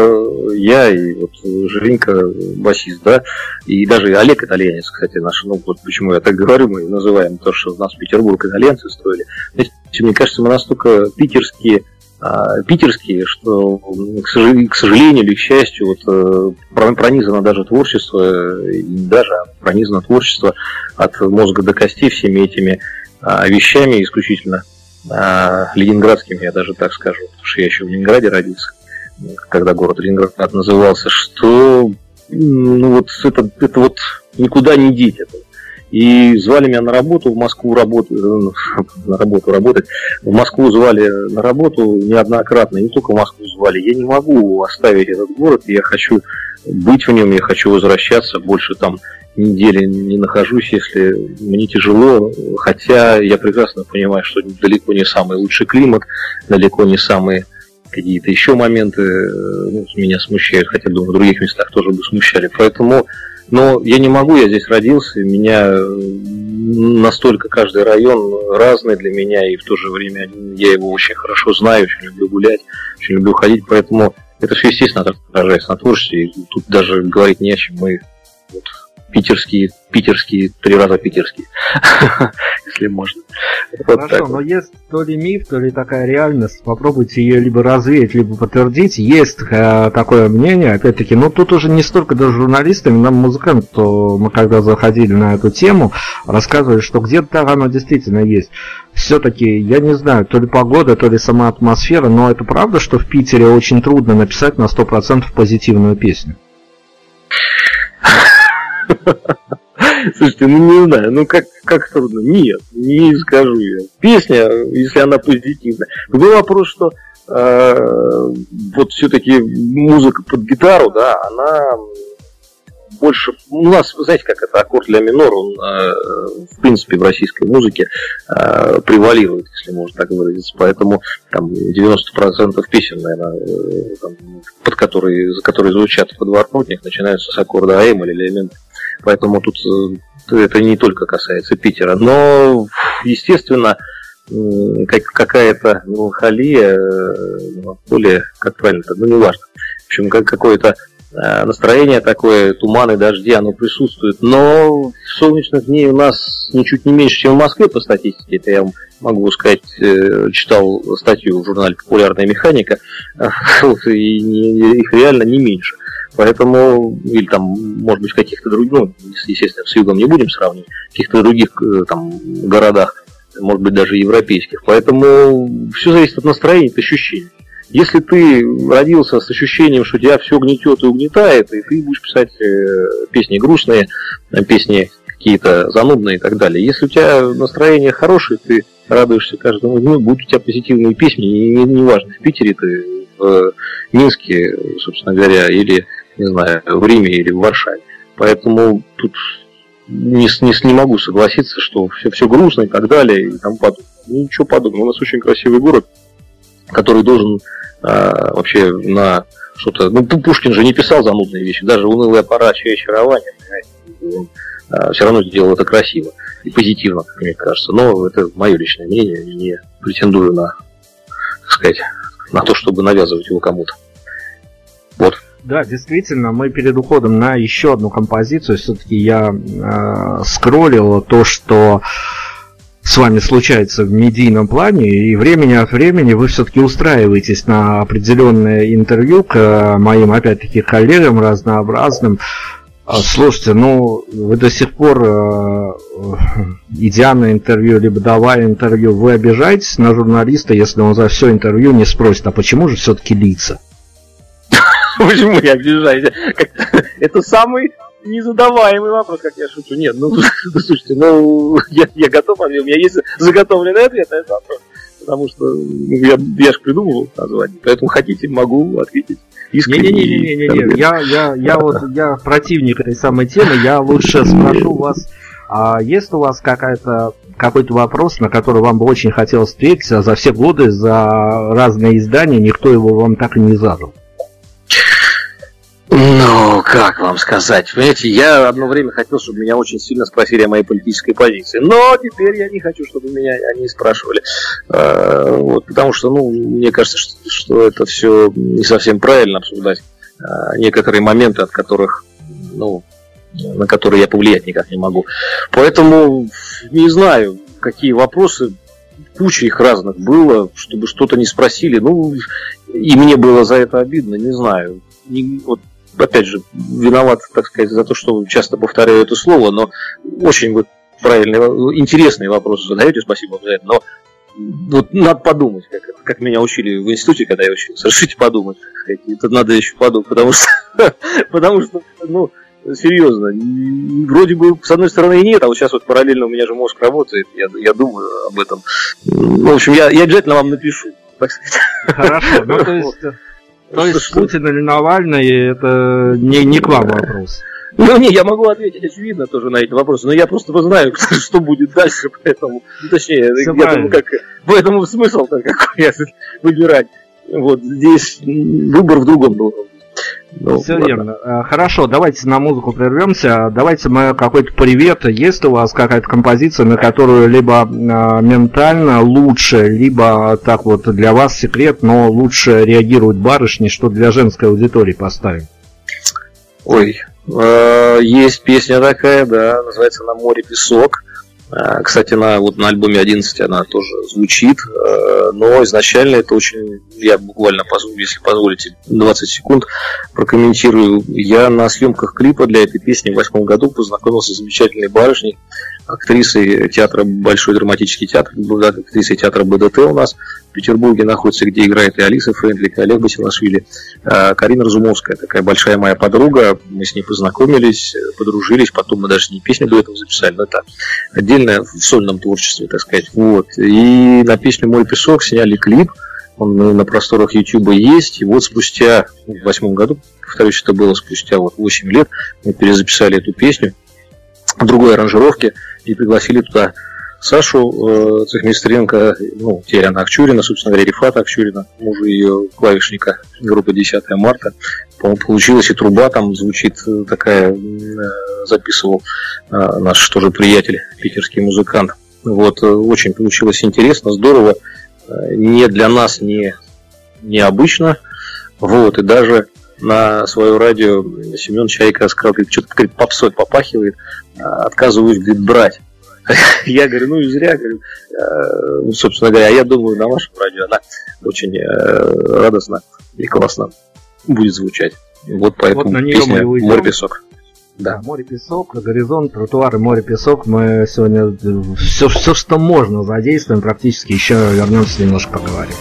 я и вот Женька, басист, да, и даже Олег итальянец, кстати, наш, ну вот почему я так говорю, мы называем то, что нас Петербург итальянцы строили. Знаете, мне кажется, мы настолько питерские а, питерские, что, к сожалению или к счастью, вот, э, пронизано даже творчество, не даже, а пронизано творчество от мозга до костей всеми этими а, вещами исключительно а, ленинградскими, я даже так скажу, потому что я еще в Ленинграде родился, когда город Ленинград назывался, что ну вот это, это вот никуда не деть это. И звали меня на работу в Москву работать, э, на работу работать. В Москву звали на работу неоднократно, не только в Москву звали. Я не могу оставить этот город, я хочу быть в нем, я хочу возвращаться, больше там недели не нахожусь, если мне тяжело, хотя я прекрасно понимаю, что далеко не самый лучший климат, далеко не самые какие-то еще моменты э, ну, меня смущают, хотя, думаю, в других местах тоже бы смущали. Поэтому но я не могу, я здесь родился, меня настолько каждый район разный для меня, и в то же время я его очень хорошо знаю, очень люблю гулять, очень люблю ходить, поэтому это все, естественно, отражается на творчестве, и тут даже говорить не о чем. Мы вот, питерские, питерские, три раза питерские, если можно. Вот Хорошо, но есть то ли миф, то ли такая реальность. Попробуйте ее либо развеять, либо подтвердить. Есть э, такое мнение, опять-таки, ну тут уже не столько даже журналистами, нам музыканты, то мы когда заходили на эту тему, рассказывали, что где-то оно действительно есть. Все-таки, я не знаю, то ли погода, то ли сама атмосфера, но это правда, что в Питере очень трудно написать на 100% позитивную песню? Слушайте, ну не знаю, ну как, как трудно? Нет, не скажу я. Песня, если она позитивная. Был вопрос, что э, вот все-таки музыка под гитару, да, она больше... У нас, знаете, как это аккорд для минор, он, э, в принципе, в российской музыке э, превалирует, если можно так выразиться. Поэтому там 90% песен, наверное, э, там, под которые, за которые звучат в подворотнях, начинаются с аккорда АМ или элемент. Поэтому тут это не только касается Питера. Но, естественно, как, какая-то меланхолия, более, как правильно, ну не важно. В общем, как какое-то Э, настроение такое, туманы, дожди, оно присутствует. Но солнечных дней у нас ничуть не меньше, чем в Москве по статистике. Это я вам могу сказать, э, читал статью в журнале «Популярная механика», и их реально не меньше. Поэтому, или там, может быть, в каких-то других, ну, естественно, с югом не будем сравнивать, в каких-то других э, там городах, может быть, даже европейских. Поэтому все зависит от настроения, от ощущений. Если ты родился с ощущением, что тебя все гнетет и угнетает, и ты будешь писать э, песни грустные, э, песни какие-то занудные и так далее. Если у тебя настроение хорошее, ты радуешься каждому дню, будут у тебя позитивные песни, и неважно, в Питере ты, в Минске, собственно говоря, или, не знаю, в Риме или в Варшаве. Поэтому тут не, не, не могу согласиться, что все, все грустно и так далее, и тому подобное. Ничего подобного. У нас очень красивый город, который должен а, вообще на что-то... Ну, Пушкин же не писал занудные вещи, даже унылая пора, чье очарование, он а, все равно сделал это красиво и позитивно, как мне кажется. Но это мое личное мнение, не претендую на, так сказать, на то, чтобы навязывать его кому-то. Вот. Да, действительно, мы перед уходом на еще одну композицию, все-таки я э, скроллил то, что с вами случается в медийном плане, и времени от времени вы все-таки устраиваетесь на определенное интервью к э, моим, опять-таки, коллегам разнообразным. А, слушайте, ну, вы до сих пор, э, идя на интервью, либо давая интервью, вы обижаетесь на журналиста, если он за все интервью не спросит, а почему же все-таки лица? Почему я обижаюсь? Это самый незадаваемый вопрос, как я шучу. Нет, ну, слушайте, ну, я, я готов, у меня есть заготовленный ответ на этот вопрос. Потому что ну, я, я же придумывал название, поэтому хотите, могу ответить. Не-не-не-не-не, я, я, я вот я противник этой самой темы, я лучше спрошу вас, а есть у вас какая-то какой-то вопрос, на который вам бы очень хотелось ответить, а за все годы, за разные издания никто его вам так и не задал? Ну, как вам сказать? Понимаете, я одно время хотел, чтобы меня очень сильно спросили о моей политической позиции. Но теперь я не хочу, чтобы меня они спрашивали. А, вот, потому что, ну, мне кажется, что, что это все не совсем правильно обсуждать а, некоторые моменты, от которых, ну, на которые я повлиять никак не могу. Поэтому не знаю, какие вопросы куча их разных было, чтобы что-то не спросили. Ну, и мне было за это обидно, не знаю. Не, вот, опять же, виноват, так сказать, за то, что часто повторяю это слово, но очень вот правильный, интересный вопрос задаете, спасибо вам за это, но вот надо подумать, как, как меня учили в институте, когда я учился. Решите подумать, это надо еще подумать, потому что, потому что, ну, серьезно, вроде бы с одной стороны и нет, а вот сейчас вот параллельно у меня же мозг работает, я, я думаю об этом. В общем, я, я обязательно вам напишу. Так сказать. Хорошо, ну то есть, то есть Путин или Навальный, это не, не к вам вопрос. Ну, не, я могу ответить очевидно тоже на эти вопросы, но я просто знаю, что будет дальше, поэтому, ну, точнее, Все я думаю, как, поэтому смысл-то какой выбирать. Вот здесь выбор в другом должен ну, Все ладно. верно. Э, хорошо, давайте на музыку прервемся. Давайте мы какой-то привет. Есть у вас какая-то композиция, на которую либо э, ментально лучше, либо так вот для вас секрет, но лучше реагируют барышни, что для женской аудитории поставим? Ой, э, есть песня такая, да, называется «На море песок». Э, кстати, на, вот на альбоме 11 она тоже звучит, э, но изначально это очень, я буквально, если позволите, 20 секунд прокомментирую. Я на съемках клипа для этой песни в восьмом году познакомился с замечательной барышней, актрисой театра, Большой драматический театр, актрисой театра БДТ у нас в Петербурге находится, где играет и Алиса Френдлик, и Олег Басилашвили. А, Карина Разумовская, такая большая моя подруга, мы с ней познакомились, подружились, потом мы даже с ней песню до этого записали, но это отдельное в сольном творчестве, так сказать. Вот. И на песню «Мой песок» сняли клип, он на просторах YouTube есть, и вот спустя, в восьмом году, повторюсь, это было спустя вот 8 лет, мы перезаписали эту песню в другой аранжировке и пригласили туда Сашу э, Цехмистренко, ну, теперь она Акчурина, собственно говоря, Рифата Акчурина, мужа ее клавишника группы 10 марта. По-моему, получилась и труба там звучит э, такая, э, записывал э, наш тоже приятель, питерский музыкант. Вот, э, очень получилось интересно, здорово. Э, не для нас, не необычно. Вот, и даже на свое радио Семен Чайка сказал, говорит, что-то говорит, попсой попахивает, отказываюсь, говорит, брать. Я говорю, ну и зря, говорю, э, ну, собственно говоря, я думаю, на вашем радио она очень э, радостно и классно будет звучать. Вот поэтому вот на нее песня мы «Море песок». Да. Море песок, горизонт, тротуары, море песок. Мы сегодня все, все, что можно, задействуем практически. Еще вернемся немножко поговорим.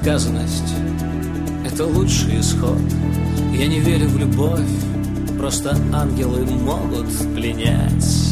Безнаказанность — это лучший исход. Я не верю в любовь, просто ангелы могут пленять.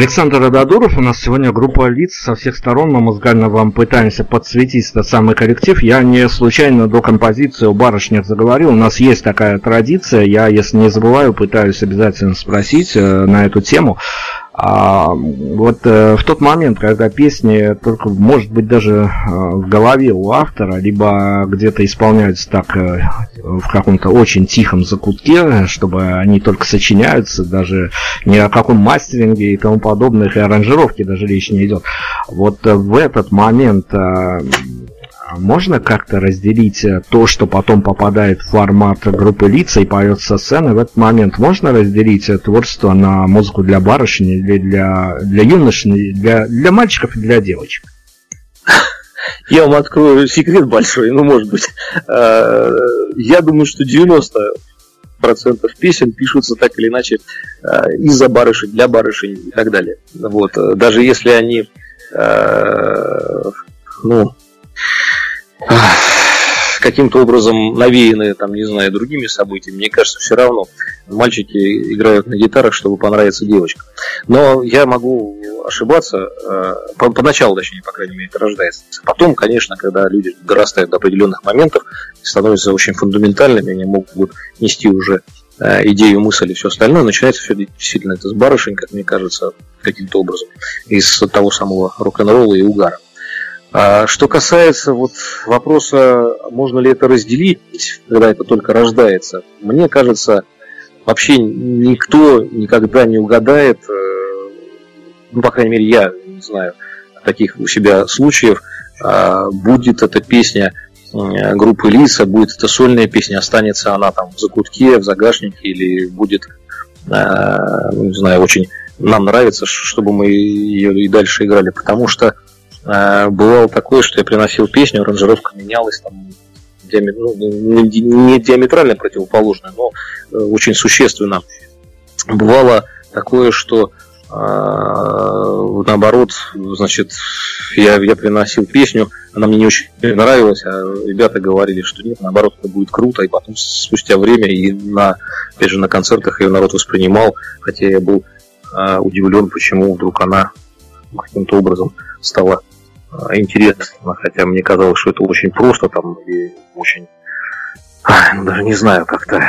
Александр Рададуров, у нас сегодня группа лиц со всех сторон, мы музыкально вам пытаемся подсветить этот самый коллектив. Я не случайно до композиции о барышнях заговорил, у нас есть такая традиция, я, если не забываю, пытаюсь обязательно спросить э, на эту тему. А, вот э, в тот момент, когда песни только, может быть, даже э, в голове у автора, либо где-то исполняются так э, в каком-то очень тихом закутке, чтобы они только сочиняются, даже ни о каком мастеринге и тому подобных, и аранжировке даже речь не идет. Вот э, в этот момент э, можно как-то разделить э, то, что потом попадает в формат группы лица и поется сцены, в этот момент можно разделить э, творчество на музыку для барышни, или для, для юношей, для, для мальчиков и для девочек? Я вам открою секрет большой, ну, может быть. Э, Я думаю, что 90 процентов песен пишутся так или иначе э, из-за барышень, для барышень и так далее. Вот. э, Даже если они, ну, каким-то образом навеяны, там, не знаю, другими событиями, мне кажется, все равно мальчики играют на гитарах, чтобы понравиться девочкам. Но я могу ошибаться, э, по- поначалу, точнее, по крайней мере, это рождается. Потом, конечно, когда люди дорастают до определенных моментов, становятся очень фундаментальными, они могут нести уже э, идею, мысль и все остальное, начинается все действительно это с барышень, как мне кажется, каким-то образом, из того самого рок-н-ролла и угара. А что касается вот вопроса, можно ли это разделить, когда это только рождается, мне кажется, вообще никто никогда не угадает, э, ну, по крайней мере, я не знаю таких у себя случаев, а, будет эта песня э, группы Лиса, будет это сольная песня, останется она там в закутке, в загашнике, или будет, э, ну, не знаю, очень нам нравится, чтобы мы ее и дальше играли, потому что бывало такое, что я приносил песню, аранжировка менялась там ну, не, ди- не диаметрально противоположная, но э, очень существенно. Бывало такое, что э, наоборот, значит, я, я приносил песню, она мне не очень нравилась, а ребята говорили, что нет, наоборот, это будет круто, и потом спустя время и на, опять же, на концертах ее народ воспринимал, хотя я был э, удивлен, почему вдруг она каким-то образом стала э, интересно, хотя мне казалось, что это очень просто там и очень, ах, ну, даже не знаю, как-то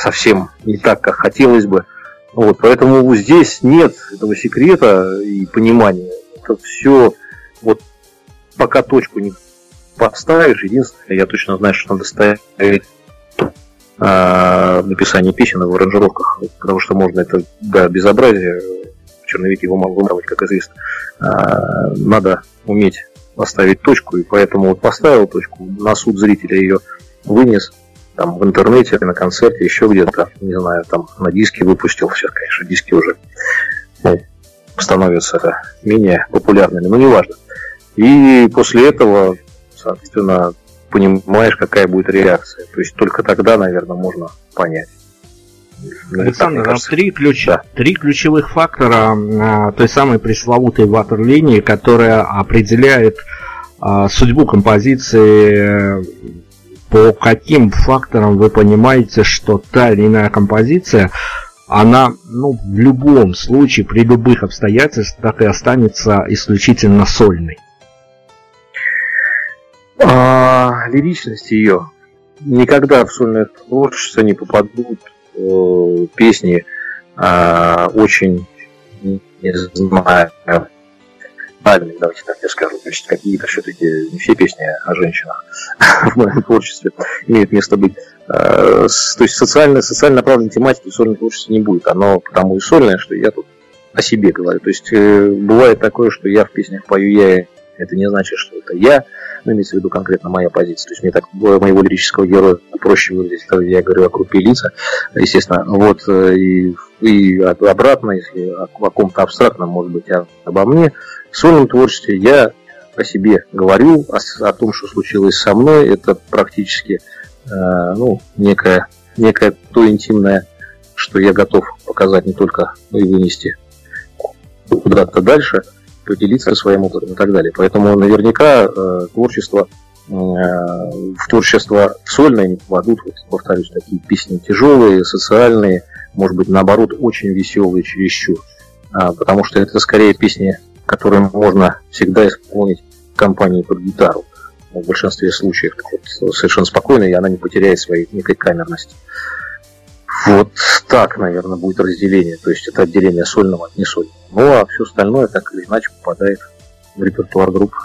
совсем не так, как хотелось бы. Вот, поэтому здесь нет этого секрета и понимания. Это все вот пока точку не поставишь, единственное, я точно знаю, что надо ставить а, написание песен в аранжировках, потому что можно это до безобразия, в черновик его могу выморовать, как известно. А, надо уметь поставить точку, и поэтому вот поставил точку, на суд зрителя ее вынес, там в интернете, на концерте, еще где-то, не знаю, там на диске выпустил, сейчас, конечно, диски уже ну, становятся менее популярными, но неважно. И после этого, соответственно, понимаешь, какая будет реакция. То есть только тогда, наверное, можно понять. Александр, а три, ключ... да. три ключевых фактора а, той самой пресловутой ватерлинии, которая определяет а, судьбу композиции по каким факторам вы понимаете, что та или иная композиция, она ну, в любом случае, при любых обстоятельствах, так и останется исключительно сольной? А, лиричность ее. Никогда в сольное творчество не попадут э, песни э, очень, не знаю, правильные, давайте так я скажу. То есть какие-то все-таки не все песни о женщинах в моем творчестве имеют место быть. Э, то есть социально, социально направленной тематики в сольном творчестве не будет. Оно потому и сольное, что я тут о себе говорю. То есть э, бывает такое, что я в песнях пою я, это не значит, что это я, ну, имеется в виду конкретно моя позиция. То есть мне так моего лирического героя проще выразить, я говорю о группе лица, естественно. Вот, э, и, и обратно, если о, о ком-то абстрактном, может быть, обо мне, в сольном творчестве я о себе говорю, о, о том, что случилось со мной. Это практически э, ну, некое, некое то интимное, что я готов показать не только, но и вынести куда-то дальше, поделиться своим опытом и так далее. Поэтому наверняка э, творчество э, в творчество сольное не попадут, вот, повторюсь, такие песни тяжелые, социальные, может быть, наоборот, очень веселые чересчур. А, потому что это скорее песни которые можно всегда исполнить в компании под гитару. В большинстве случаев вот, совершенно спокойно, и она не потеряет своей некой камерности. Вот так, наверное, будет разделение. То есть это отделение сольного от несольного. Ну а все остальное так или иначе попадает в репертуар группы.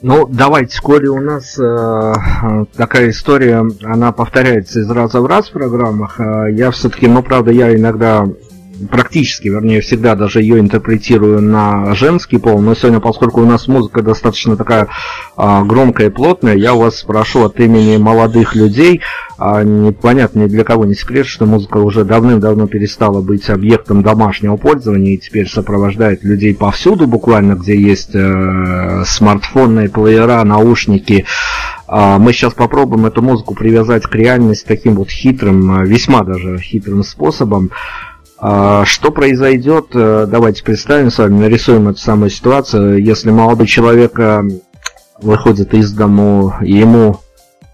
Ну, давайте, коли у нас э, такая история, она повторяется из раза в раз в программах, э, я все-таки, ну, правда, я иногда практически, вернее, всегда даже ее интерпретирую на женский пол, но сегодня, поскольку у нас музыка достаточно такая а, громкая и плотная, я у вас спрошу от имени молодых людей, а, непонятно ни для кого не секрет, что музыка уже давным-давно перестала быть объектом домашнего пользования и теперь сопровождает людей повсюду буквально, где есть э, смартфонные плеера, наушники, а, мы сейчас попробуем эту музыку привязать к реальности таким вот хитрым, весьма даже хитрым способом. А, что произойдет, э, давайте представим с вами, нарисуем эту самую ситуацию, если молодой человек э, выходит из дому, и ему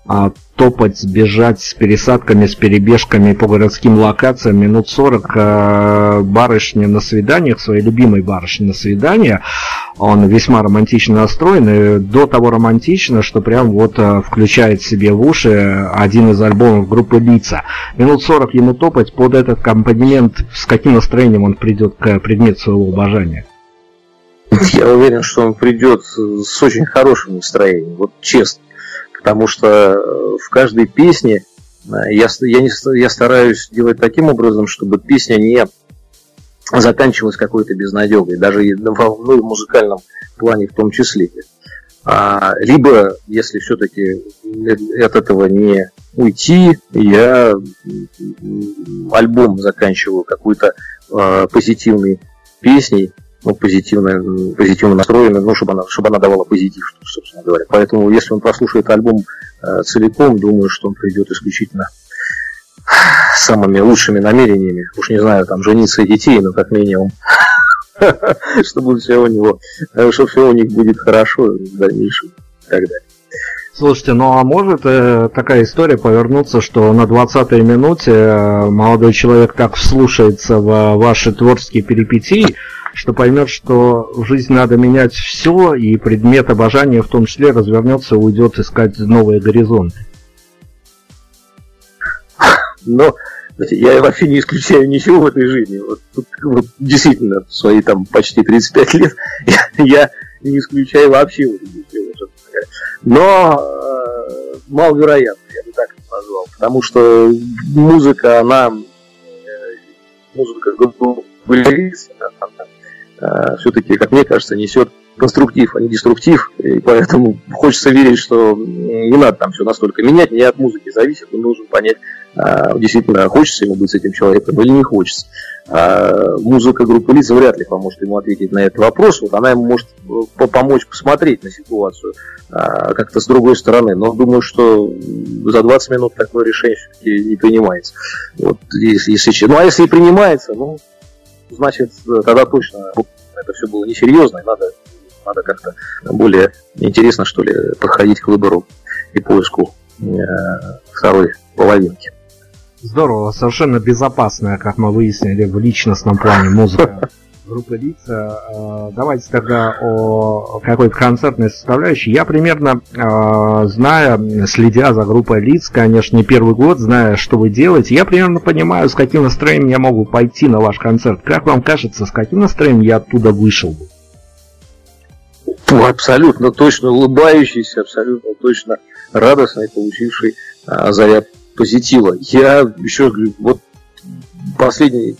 а, топать, бежать с пересадками, с перебежками по городским локациям минут 40 э, барышни на свиданиях, своей любимой барышни на свидание. Он весьма романтично настроен, и до того романтично, что прям вот э, включает себе в уши один из альбомов группы Лица. Минут 40 ему топать под этот компонент, с каким настроением он придет к предмету своего обожания. Я уверен, что он придет с очень хорошим настроением, вот честно потому что э, в каждой песне э, я, я, не, я стараюсь делать таким образом, чтобы песня не заканчивалась какой-то безнадегой, даже ну, в музыкальном плане в том числе. А, либо, если все-таки от этого не уйти, я альбом заканчиваю какой-то э, позитивной песней, ну, позитивно, позитивно настроена, ну, чтобы она, чтобы она давала позитив, собственно говоря. Поэтому, если он прослушает альбом э, целиком, думаю, что он придет исключительно самыми лучшими намерениями. Уж не знаю, там, жениться и детей, но как минимум. Чтобы все у него, э, чтобы все у них будет хорошо в дальнейшем и так далее. Слушайте, ну а может э, такая история повернуться, что на 20-й минуте э, молодой человек так вслушается в ваши творческие перипетии, что поймет, что в жизни надо менять все, и предмет обожания в том числе развернется и уйдет искать новые горизонты. Но я вообще не исключаю ничего в этой жизни. Вот, вот действительно, в свои там почти 35 лет я, я не исключаю вообще ничего. Но э, маловероятно, я бы так это назвал. Потому что музыка, она э, музыка группы Э, все-таки, как мне кажется, несет конструктив, а не деструктив, и поэтому хочется верить, что не надо там все настолько менять, не от музыки зависит, он должен понять а, действительно хочется ему быть с этим человеком или не хочется. А музыка группы лиц вряд ли поможет ему ответить на этот вопрос. Вот она ему может э, помочь посмотреть на ситуацию а, как-то с другой стороны. Но думаю, что за 20 минут такое решение все-таки не принимается. Вот, если, если, ну а если и принимается, ну, значит, тогда точно это все было несерьезно, и надо, надо как-то более интересно, что ли, подходить к выбору и поиску э, второй половинки. Здорово, совершенно безопасная, как мы выяснили, в личностном плане музыка группы лица. Э, давайте тогда о какой-то концертной составляющей. Я примерно, э, зная, следя за группой лиц, конечно, не первый год, зная, что вы делаете, я примерно понимаю, с каким настроением я могу пойти на ваш концерт. Как вам кажется, с каким настроением я оттуда вышел бы? Ну, абсолютно точно улыбающийся, абсолютно точно радостный, получивший а, заряд позитива. Я еще говорю, вот последний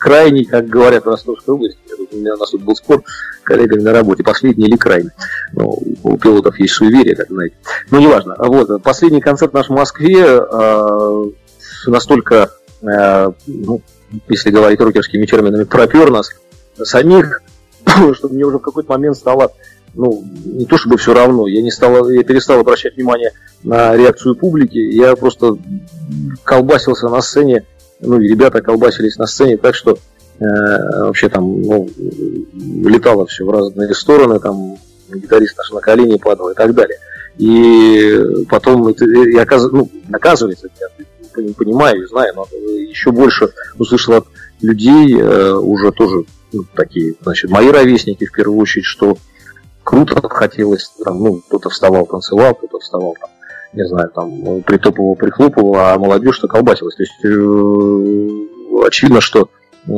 крайний, как говорят в Ростовской области, у меня у нас тут был спор коллегами на работе, последний или крайний. Ну, у пилотов есть суеверие, как знаете. Ну, неважно. Вот, последний концерт наш в Москве э, настолько, э, ну, если говорить рокерскими терминами, пропер нас самих, что мне уже в какой-то момент стало ну, не то чтобы все равно, я не стал, я перестал обращать внимание на реакцию публики, я просто колбасился на сцене, ну, и ребята колбасились на сцене так, что э, вообще там, ну, летало все в разные стороны, там гитарист наш на колени падал и так далее. И потом это, и оказ, ну, оказывается, я понимаю и знаю, но еще больше услышал от людей, э, уже тоже ну, такие, значит, мои ровесники в первую очередь, что круто хотелось, там, ну, кто-то вставал, танцевал, кто-то вставал, там, не знаю, там, притопывал, прихлопывал, а молодежь-то колбасилась. То есть, э, очевидно, что, э,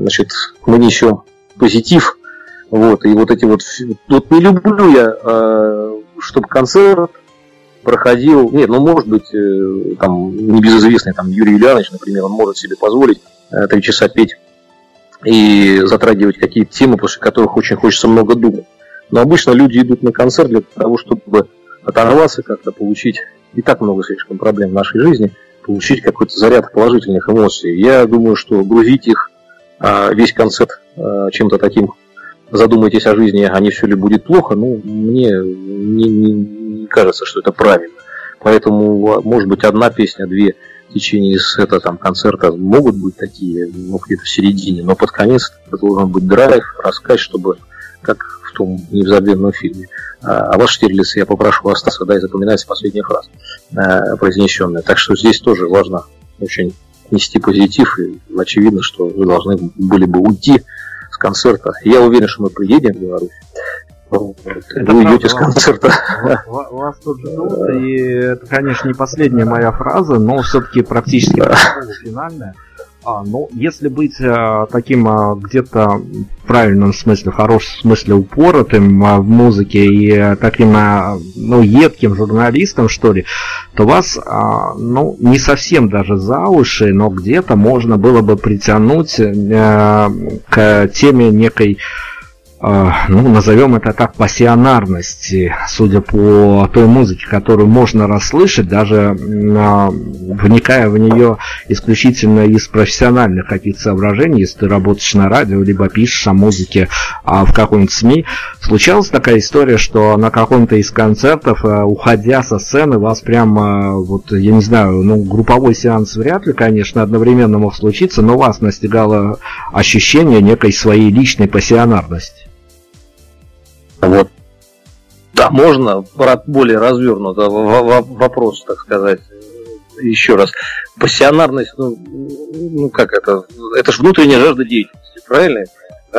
значит, мы несем позитив, вот, и вот эти вот, вот не люблю я, э, чтобы концерт проходил, нет, ну, может быть, э, там, небезызвестный, там, Юрий Юлианович, например, он может себе позволить э, три часа петь и затрагивать какие-то темы, после которых очень хочется много думать. Но обычно люди идут на концерт для того, чтобы оторваться как-то, получить и так много слишком проблем в нашей жизни, получить какой-то заряд положительных эмоций. Я думаю, что грузить их а, весь концерт а, чем-то таким, задумайтесь о жизни, а не все ли будет плохо, ну, мне не, не, не кажется, что это правильно. Поэтому, может быть, одна песня, две в течение сета там, концерта могут быть такие, ну, где-то в середине, но под конец это должен быть драйв, рассказ, чтобы как том незабвенном фильме. А, а ваш Штирлиц я попрошу остаться, да, и запоминать последняя фраза, а, произнесенная. Так что здесь тоже важно очень нести позитив, и очевидно, что вы должны были бы уйти с концерта. Я уверен, что мы приедем в Беларусь. Это вы уйдете с концерта. Вас, вас тут ждут, и это, конечно, не последняя моя фраза, но все-таки практически финальная. А, ну, если быть а, таким а, где-то в правильном смысле, в хорошем смысле упоротым а, в музыке и а, таким, а, ну, едким журналистом, что ли, то вас, а, ну, не совсем даже за уши, но где-то можно было бы притянуть а, к теме некой ну, назовем это так, пассионарности, судя по той музыке, которую можно расслышать, даже вникая в нее исключительно из профессиональных каких-то соображений, если ты работаешь на радио, либо пишешь о музыке а в каком-нибудь СМИ. Случалась такая история, что на каком-то из концертов, а, уходя со сцены, вас прямо, вот, я не знаю, ну, групповой сеанс вряд ли, конечно, одновременно мог случиться, но вас настигало ощущение некой своей личной пассионарности. Вот. Да, можно более развернуто вопрос, так сказать, еще раз. Пассионарность, ну, ну как это, это же внутренняя жажда деятельности, правильно?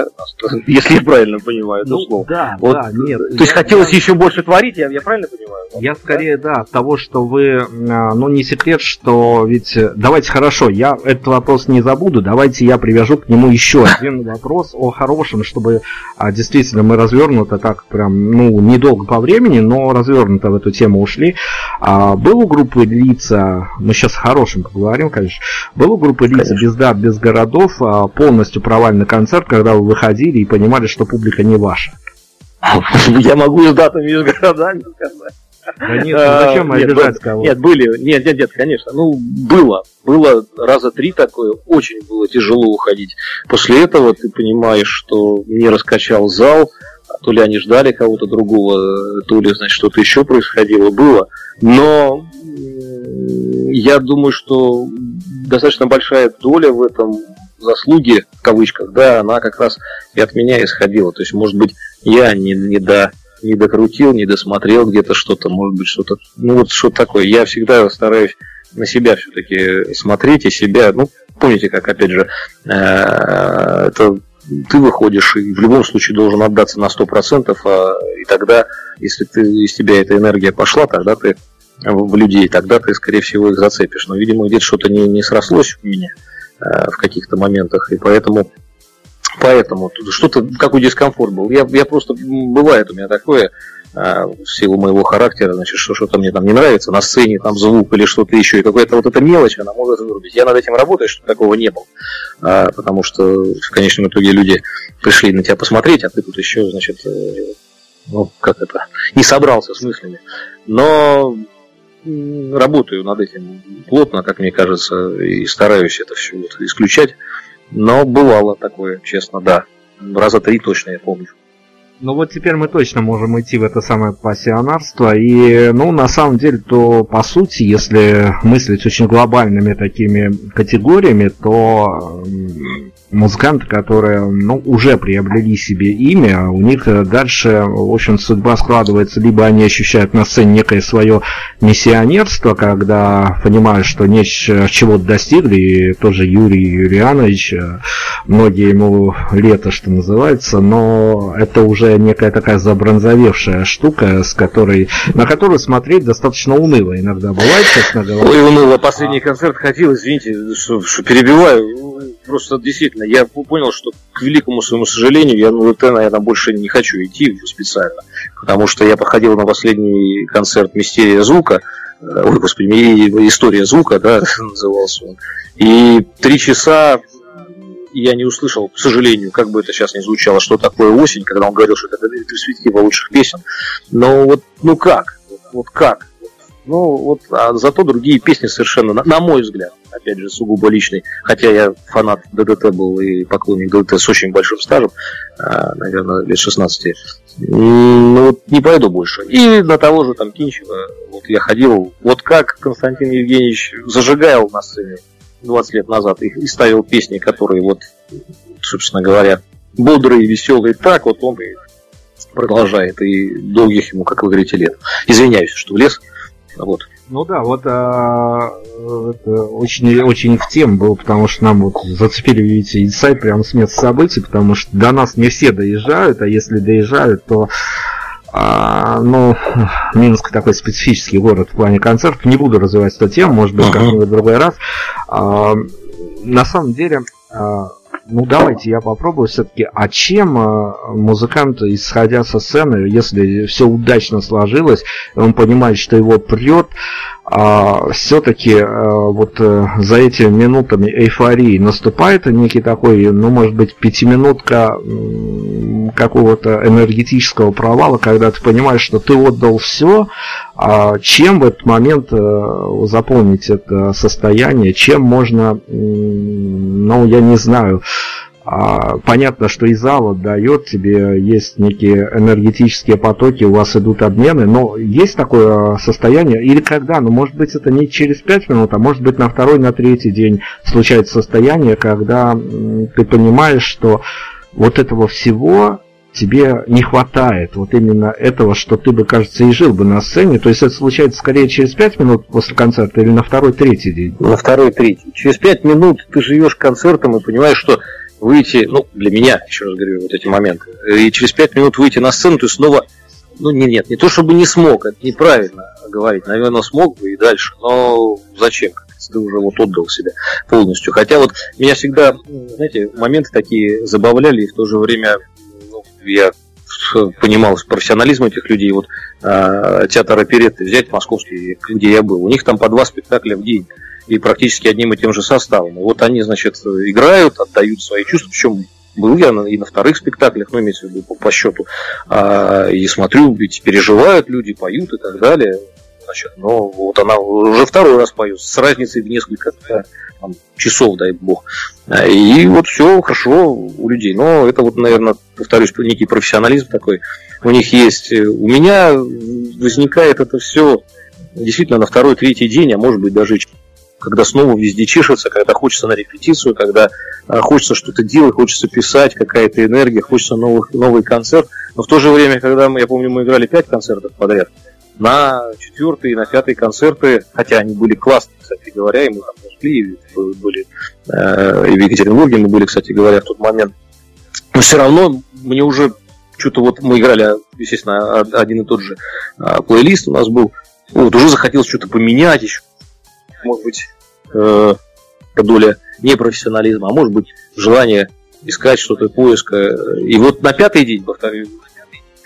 Да? Если я правильно понимаю это ну, слово. Да, вот, да, нет. То есть хотелось я... еще больше творить, я, я правильно понимаю? Я скорее, да, от того, что вы, а, ну не секрет, что ведь, давайте хорошо, я этот вопрос не забуду, давайте я привяжу к нему еще один вопрос о хорошем, чтобы а, действительно мы развернуто так прям, ну, недолго по времени, но развернуто в эту тему ушли. А, был у группы лица, мы сейчас о хорошем поговорим, конечно, был у группы лица без дат, без городов, а, полностью провальный концерт, когда вы выходили и понимали, что публика не ваша? Я могу с датами и с городами сказать. Нет, ну зачем А, нет, обижать кого-то? Нет, были, нет, нет, нет, конечно. Ну, было. Было раза три такое, очень было тяжело уходить. После этого ты понимаешь, что не раскачал зал, то ли они ждали кого-то другого, то ли, значит, что-то еще происходило, было. Но я думаю, что достаточно большая доля в этом заслуги, в кавычках, да, она как раз и от меня исходила. То есть, может быть, я не, не до не докрутил, не досмотрел где-то что-то, может быть, что-то, ну вот что такое. Я всегда стараюсь на себя все-таки смотреть и себя, ну, помните, как, опять же, э, это ты выходишь и в любом случае должен отдаться на 100%, а, и тогда, если ты, из тебя эта энергия пошла, тогда ты в людей, тогда ты, скорее всего, их зацепишь. Но, видимо, где-то что-то не, не срослось у меня в каких-то моментах, и поэтому Поэтому что-то, какой дискомфорт был. Я, я просто, бывает у меня такое, а, в силу моего характера, значит, что что-то мне там не нравится, на сцене там звук или что-то еще, и какая-то вот эта мелочь, она может вырубить. Я над этим работаю, чтобы такого не было. А, потому что в конечном итоге люди пришли на тебя посмотреть, а ты тут еще, значит, э, ну, как это, не собрался с мыслями. Но работаю над этим плотно, как мне кажется, и стараюсь это все вот исключать. Но бывало такое, честно, да. Раза три точно я помню. Ну вот теперь мы точно можем идти в это самое пассионарство. И, ну, на самом деле, то по сути, если мыслить очень глобальными такими категориями, то музыканты, которые, ну, уже приобрели себе имя, у них э, дальше, в общем, судьба складывается, либо они ощущают на сцене некое свое миссионерство, когда понимают, что не чего-то достигли, и тоже Юрий Юрьянович, э, многие ему лето, что называется, но это уже некая такая забронзовевшая штука, с которой, на которую смотреть достаточно уныло иногда бывает, честно говоря. Ой, уныло. Последний концерт ходил, извините, что, что перебиваю. Просто действительно, я понял, что к великому своему сожалению, я на ЛТ, наверное, больше не хочу идти специально. Потому что я походил на последний концерт «Мистерия звука», э, ой, господи, «История звука», да, назывался он. И три часа я не услышал, к сожалению, как бы это сейчас не звучало, что такое осень, когда он говорил, что это перспектива лучших песен. Но вот, ну как? Вот как? Ну, вот, а зато другие песни совершенно, на, на мой взгляд, опять же, сугубо личный, хотя я фанат ДДТ был и поклонник ДДТ с очень большим стажем, а, наверное, лет 16, м, ну, вот не пойду больше. И на того же там Кинчева, вот я ходил, вот как Константин Евгеньевич зажигал на сцене 20 лет назад и, и ставил песни, которые вот, собственно говоря, бодрые, веселые, так вот он и продолжает, и долгих ему, как вы говорите, лет. Извиняюсь, что влез. Вот. Ну да, вот а, это очень, очень в тему было, потому что нам вот зацепили, видите, инсайт прямо с места событий, потому что до нас не все доезжают, а если доезжают, то а, ну, Минск такой специфический город в плане концертов. Не буду развивать эту тему, может быть, Ага. как-нибудь в другой раз. А, на самом деле, а, ну давайте я попробую все-таки. А чем а, музыкант, исходя со сцены, если все удачно сложилось, он понимает, что его прет, все-таки вот э, за этими минутами эйфории наступает некий такой, ну, может быть, пятиминутка какого-то энергетического провала, когда ты понимаешь, что ты отдал все, чем в этот момент э, заполнить это состояние, чем можно, ну, я не знаю, а, понятно, что и зал дает тебе, есть некие энергетические потоки, у вас идут обмены, но есть такое состояние, или когда, ну может быть это не через 5 минут, а может быть на второй, на третий день случается состояние, когда ты понимаешь, что вот этого всего тебе не хватает, вот именно этого, что ты бы, кажется, и жил бы на сцене, то есть это случается скорее через 5 минут после концерта или на второй, третий день. На второй, третий. Через пять минут ты живешь концертом и понимаешь, что выйти, ну, для меня, еще раз говорю, вот эти моменты, и через пять минут выйти на сцену, ты снова, ну, не, нет, не то чтобы не смог, это неправильно говорить, наверное, смог бы и дальше, но зачем? Ты уже вот отдал себя полностью. Хотя вот меня всегда, знаете, моменты такие забавляли, и в то же время ну, я понимал профессионализм этих людей. Вот э, театр оперетты взять московский, где я был, у них там по два спектакля в день и практически одним и тем же составом. И вот они, значит, играют, отдают свои чувства, причем был я и на вторых спектаклях, ну, имеется в виду по, по счету, а, и смотрю, ведь переживают люди, поют и так далее. Значит, но вот она уже второй раз поет, с разницей в несколько там, часов, дай бог. И вот все хорошо у людей. Но это вот, наверное, повторюсь, некий профессионализм такой у них есть. У меня возникает это все действительно на второй, третий день, а может быть даже когда снова везде чешется, когда хочется на репетицию, когда а, хочется что-то делать, хочется писать, какая-то энергия, хочется новых, новый концерт. Но в то же время, когда мы, я помню, мы играли пять концертов подряд, на четвертый и на пятый концерты, хотя они были классные, кстати говоря, и мы там пошли, и были э, и в Екатеринбурге мы были, кстати говоря, в тот момент. Но все равно мне уже что-то вот мы играли, естественно, один и тот же а, плейлист у нас был. Вот уже захотелось что-то поменять еще. Может быть, э, доля непрофессионализма, а может быть, желание искать что-то, поиска. И вот на пятый день, повторю,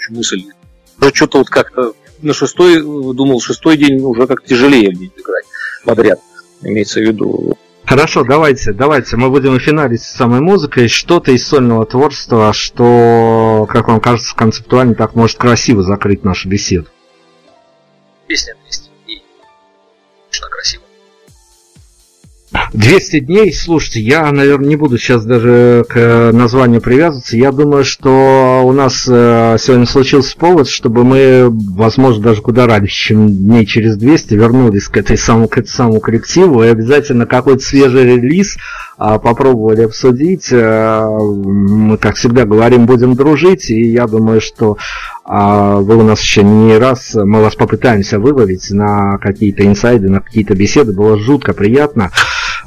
мысль, уже что-то вот как-то на шестой, думал, шестой день уже как тяжелее в день играть подряд, имеется в виду. Хорошо, давайте, давайте, мы будем финалить с самой музыкой. Что-то из сольного творчества, что, как вам кажется, концептуально так может красиво закрыть нашу беседу. Песня 200 200 дней, слушайте, я, наверное, не буду сейчас даже к названию привязываться. Я думаю, что у нас э, сегодня случился повод, чтобы мы, возможно, даже куда раньше, чем дней через 200, вернулись к, этой самому, к этому самому коллективу и обязательно какой-то свежий релиз а, попробовали обсудить. Э, мы, как всегда, говорим, будем дружить, и я думаю, что а, вы у нас еще не раз, мы вас попытаемся выловить на какие-то инсайды, на какие-то беседы. Было жутко приятно.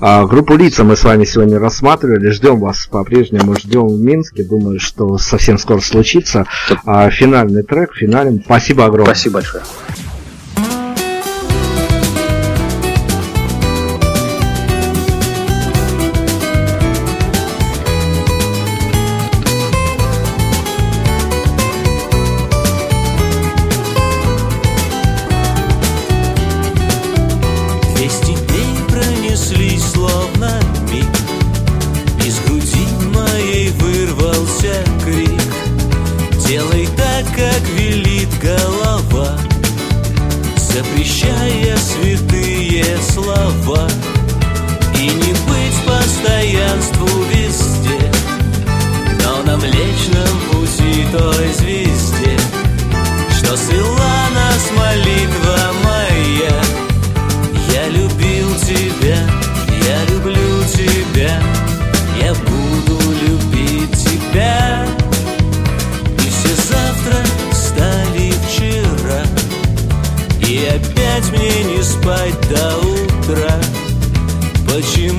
А, группу лица мы с вами сегодня рассматривали. Ждем вас по-прежнему, ждем в Минске. Думаю, что совсем скоро случится. А, финальный трек, финален. Спасибо огромное. Спасибо большое.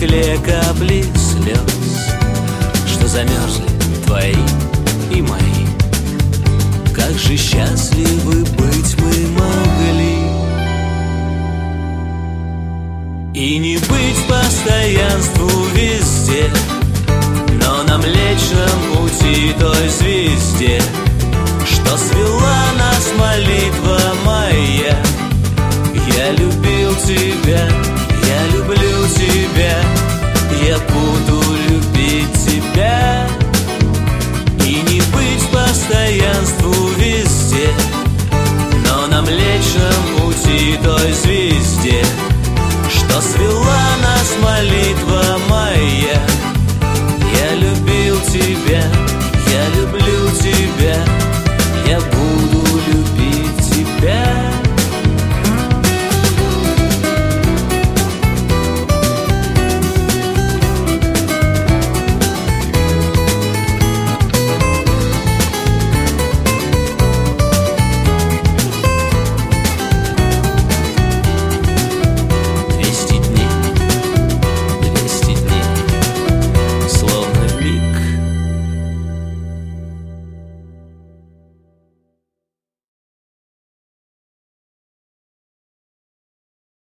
стекле капли слез Что замерзли твои и мои. Как же счастливы быть мы могли И не быть постоянству везде Но на млечном пути той звезде Что свела нас молитва моя. Я любил тебя. постоянству везде Но на млечном пути той звезде Что свела нас молитва моя. Я любил тебя.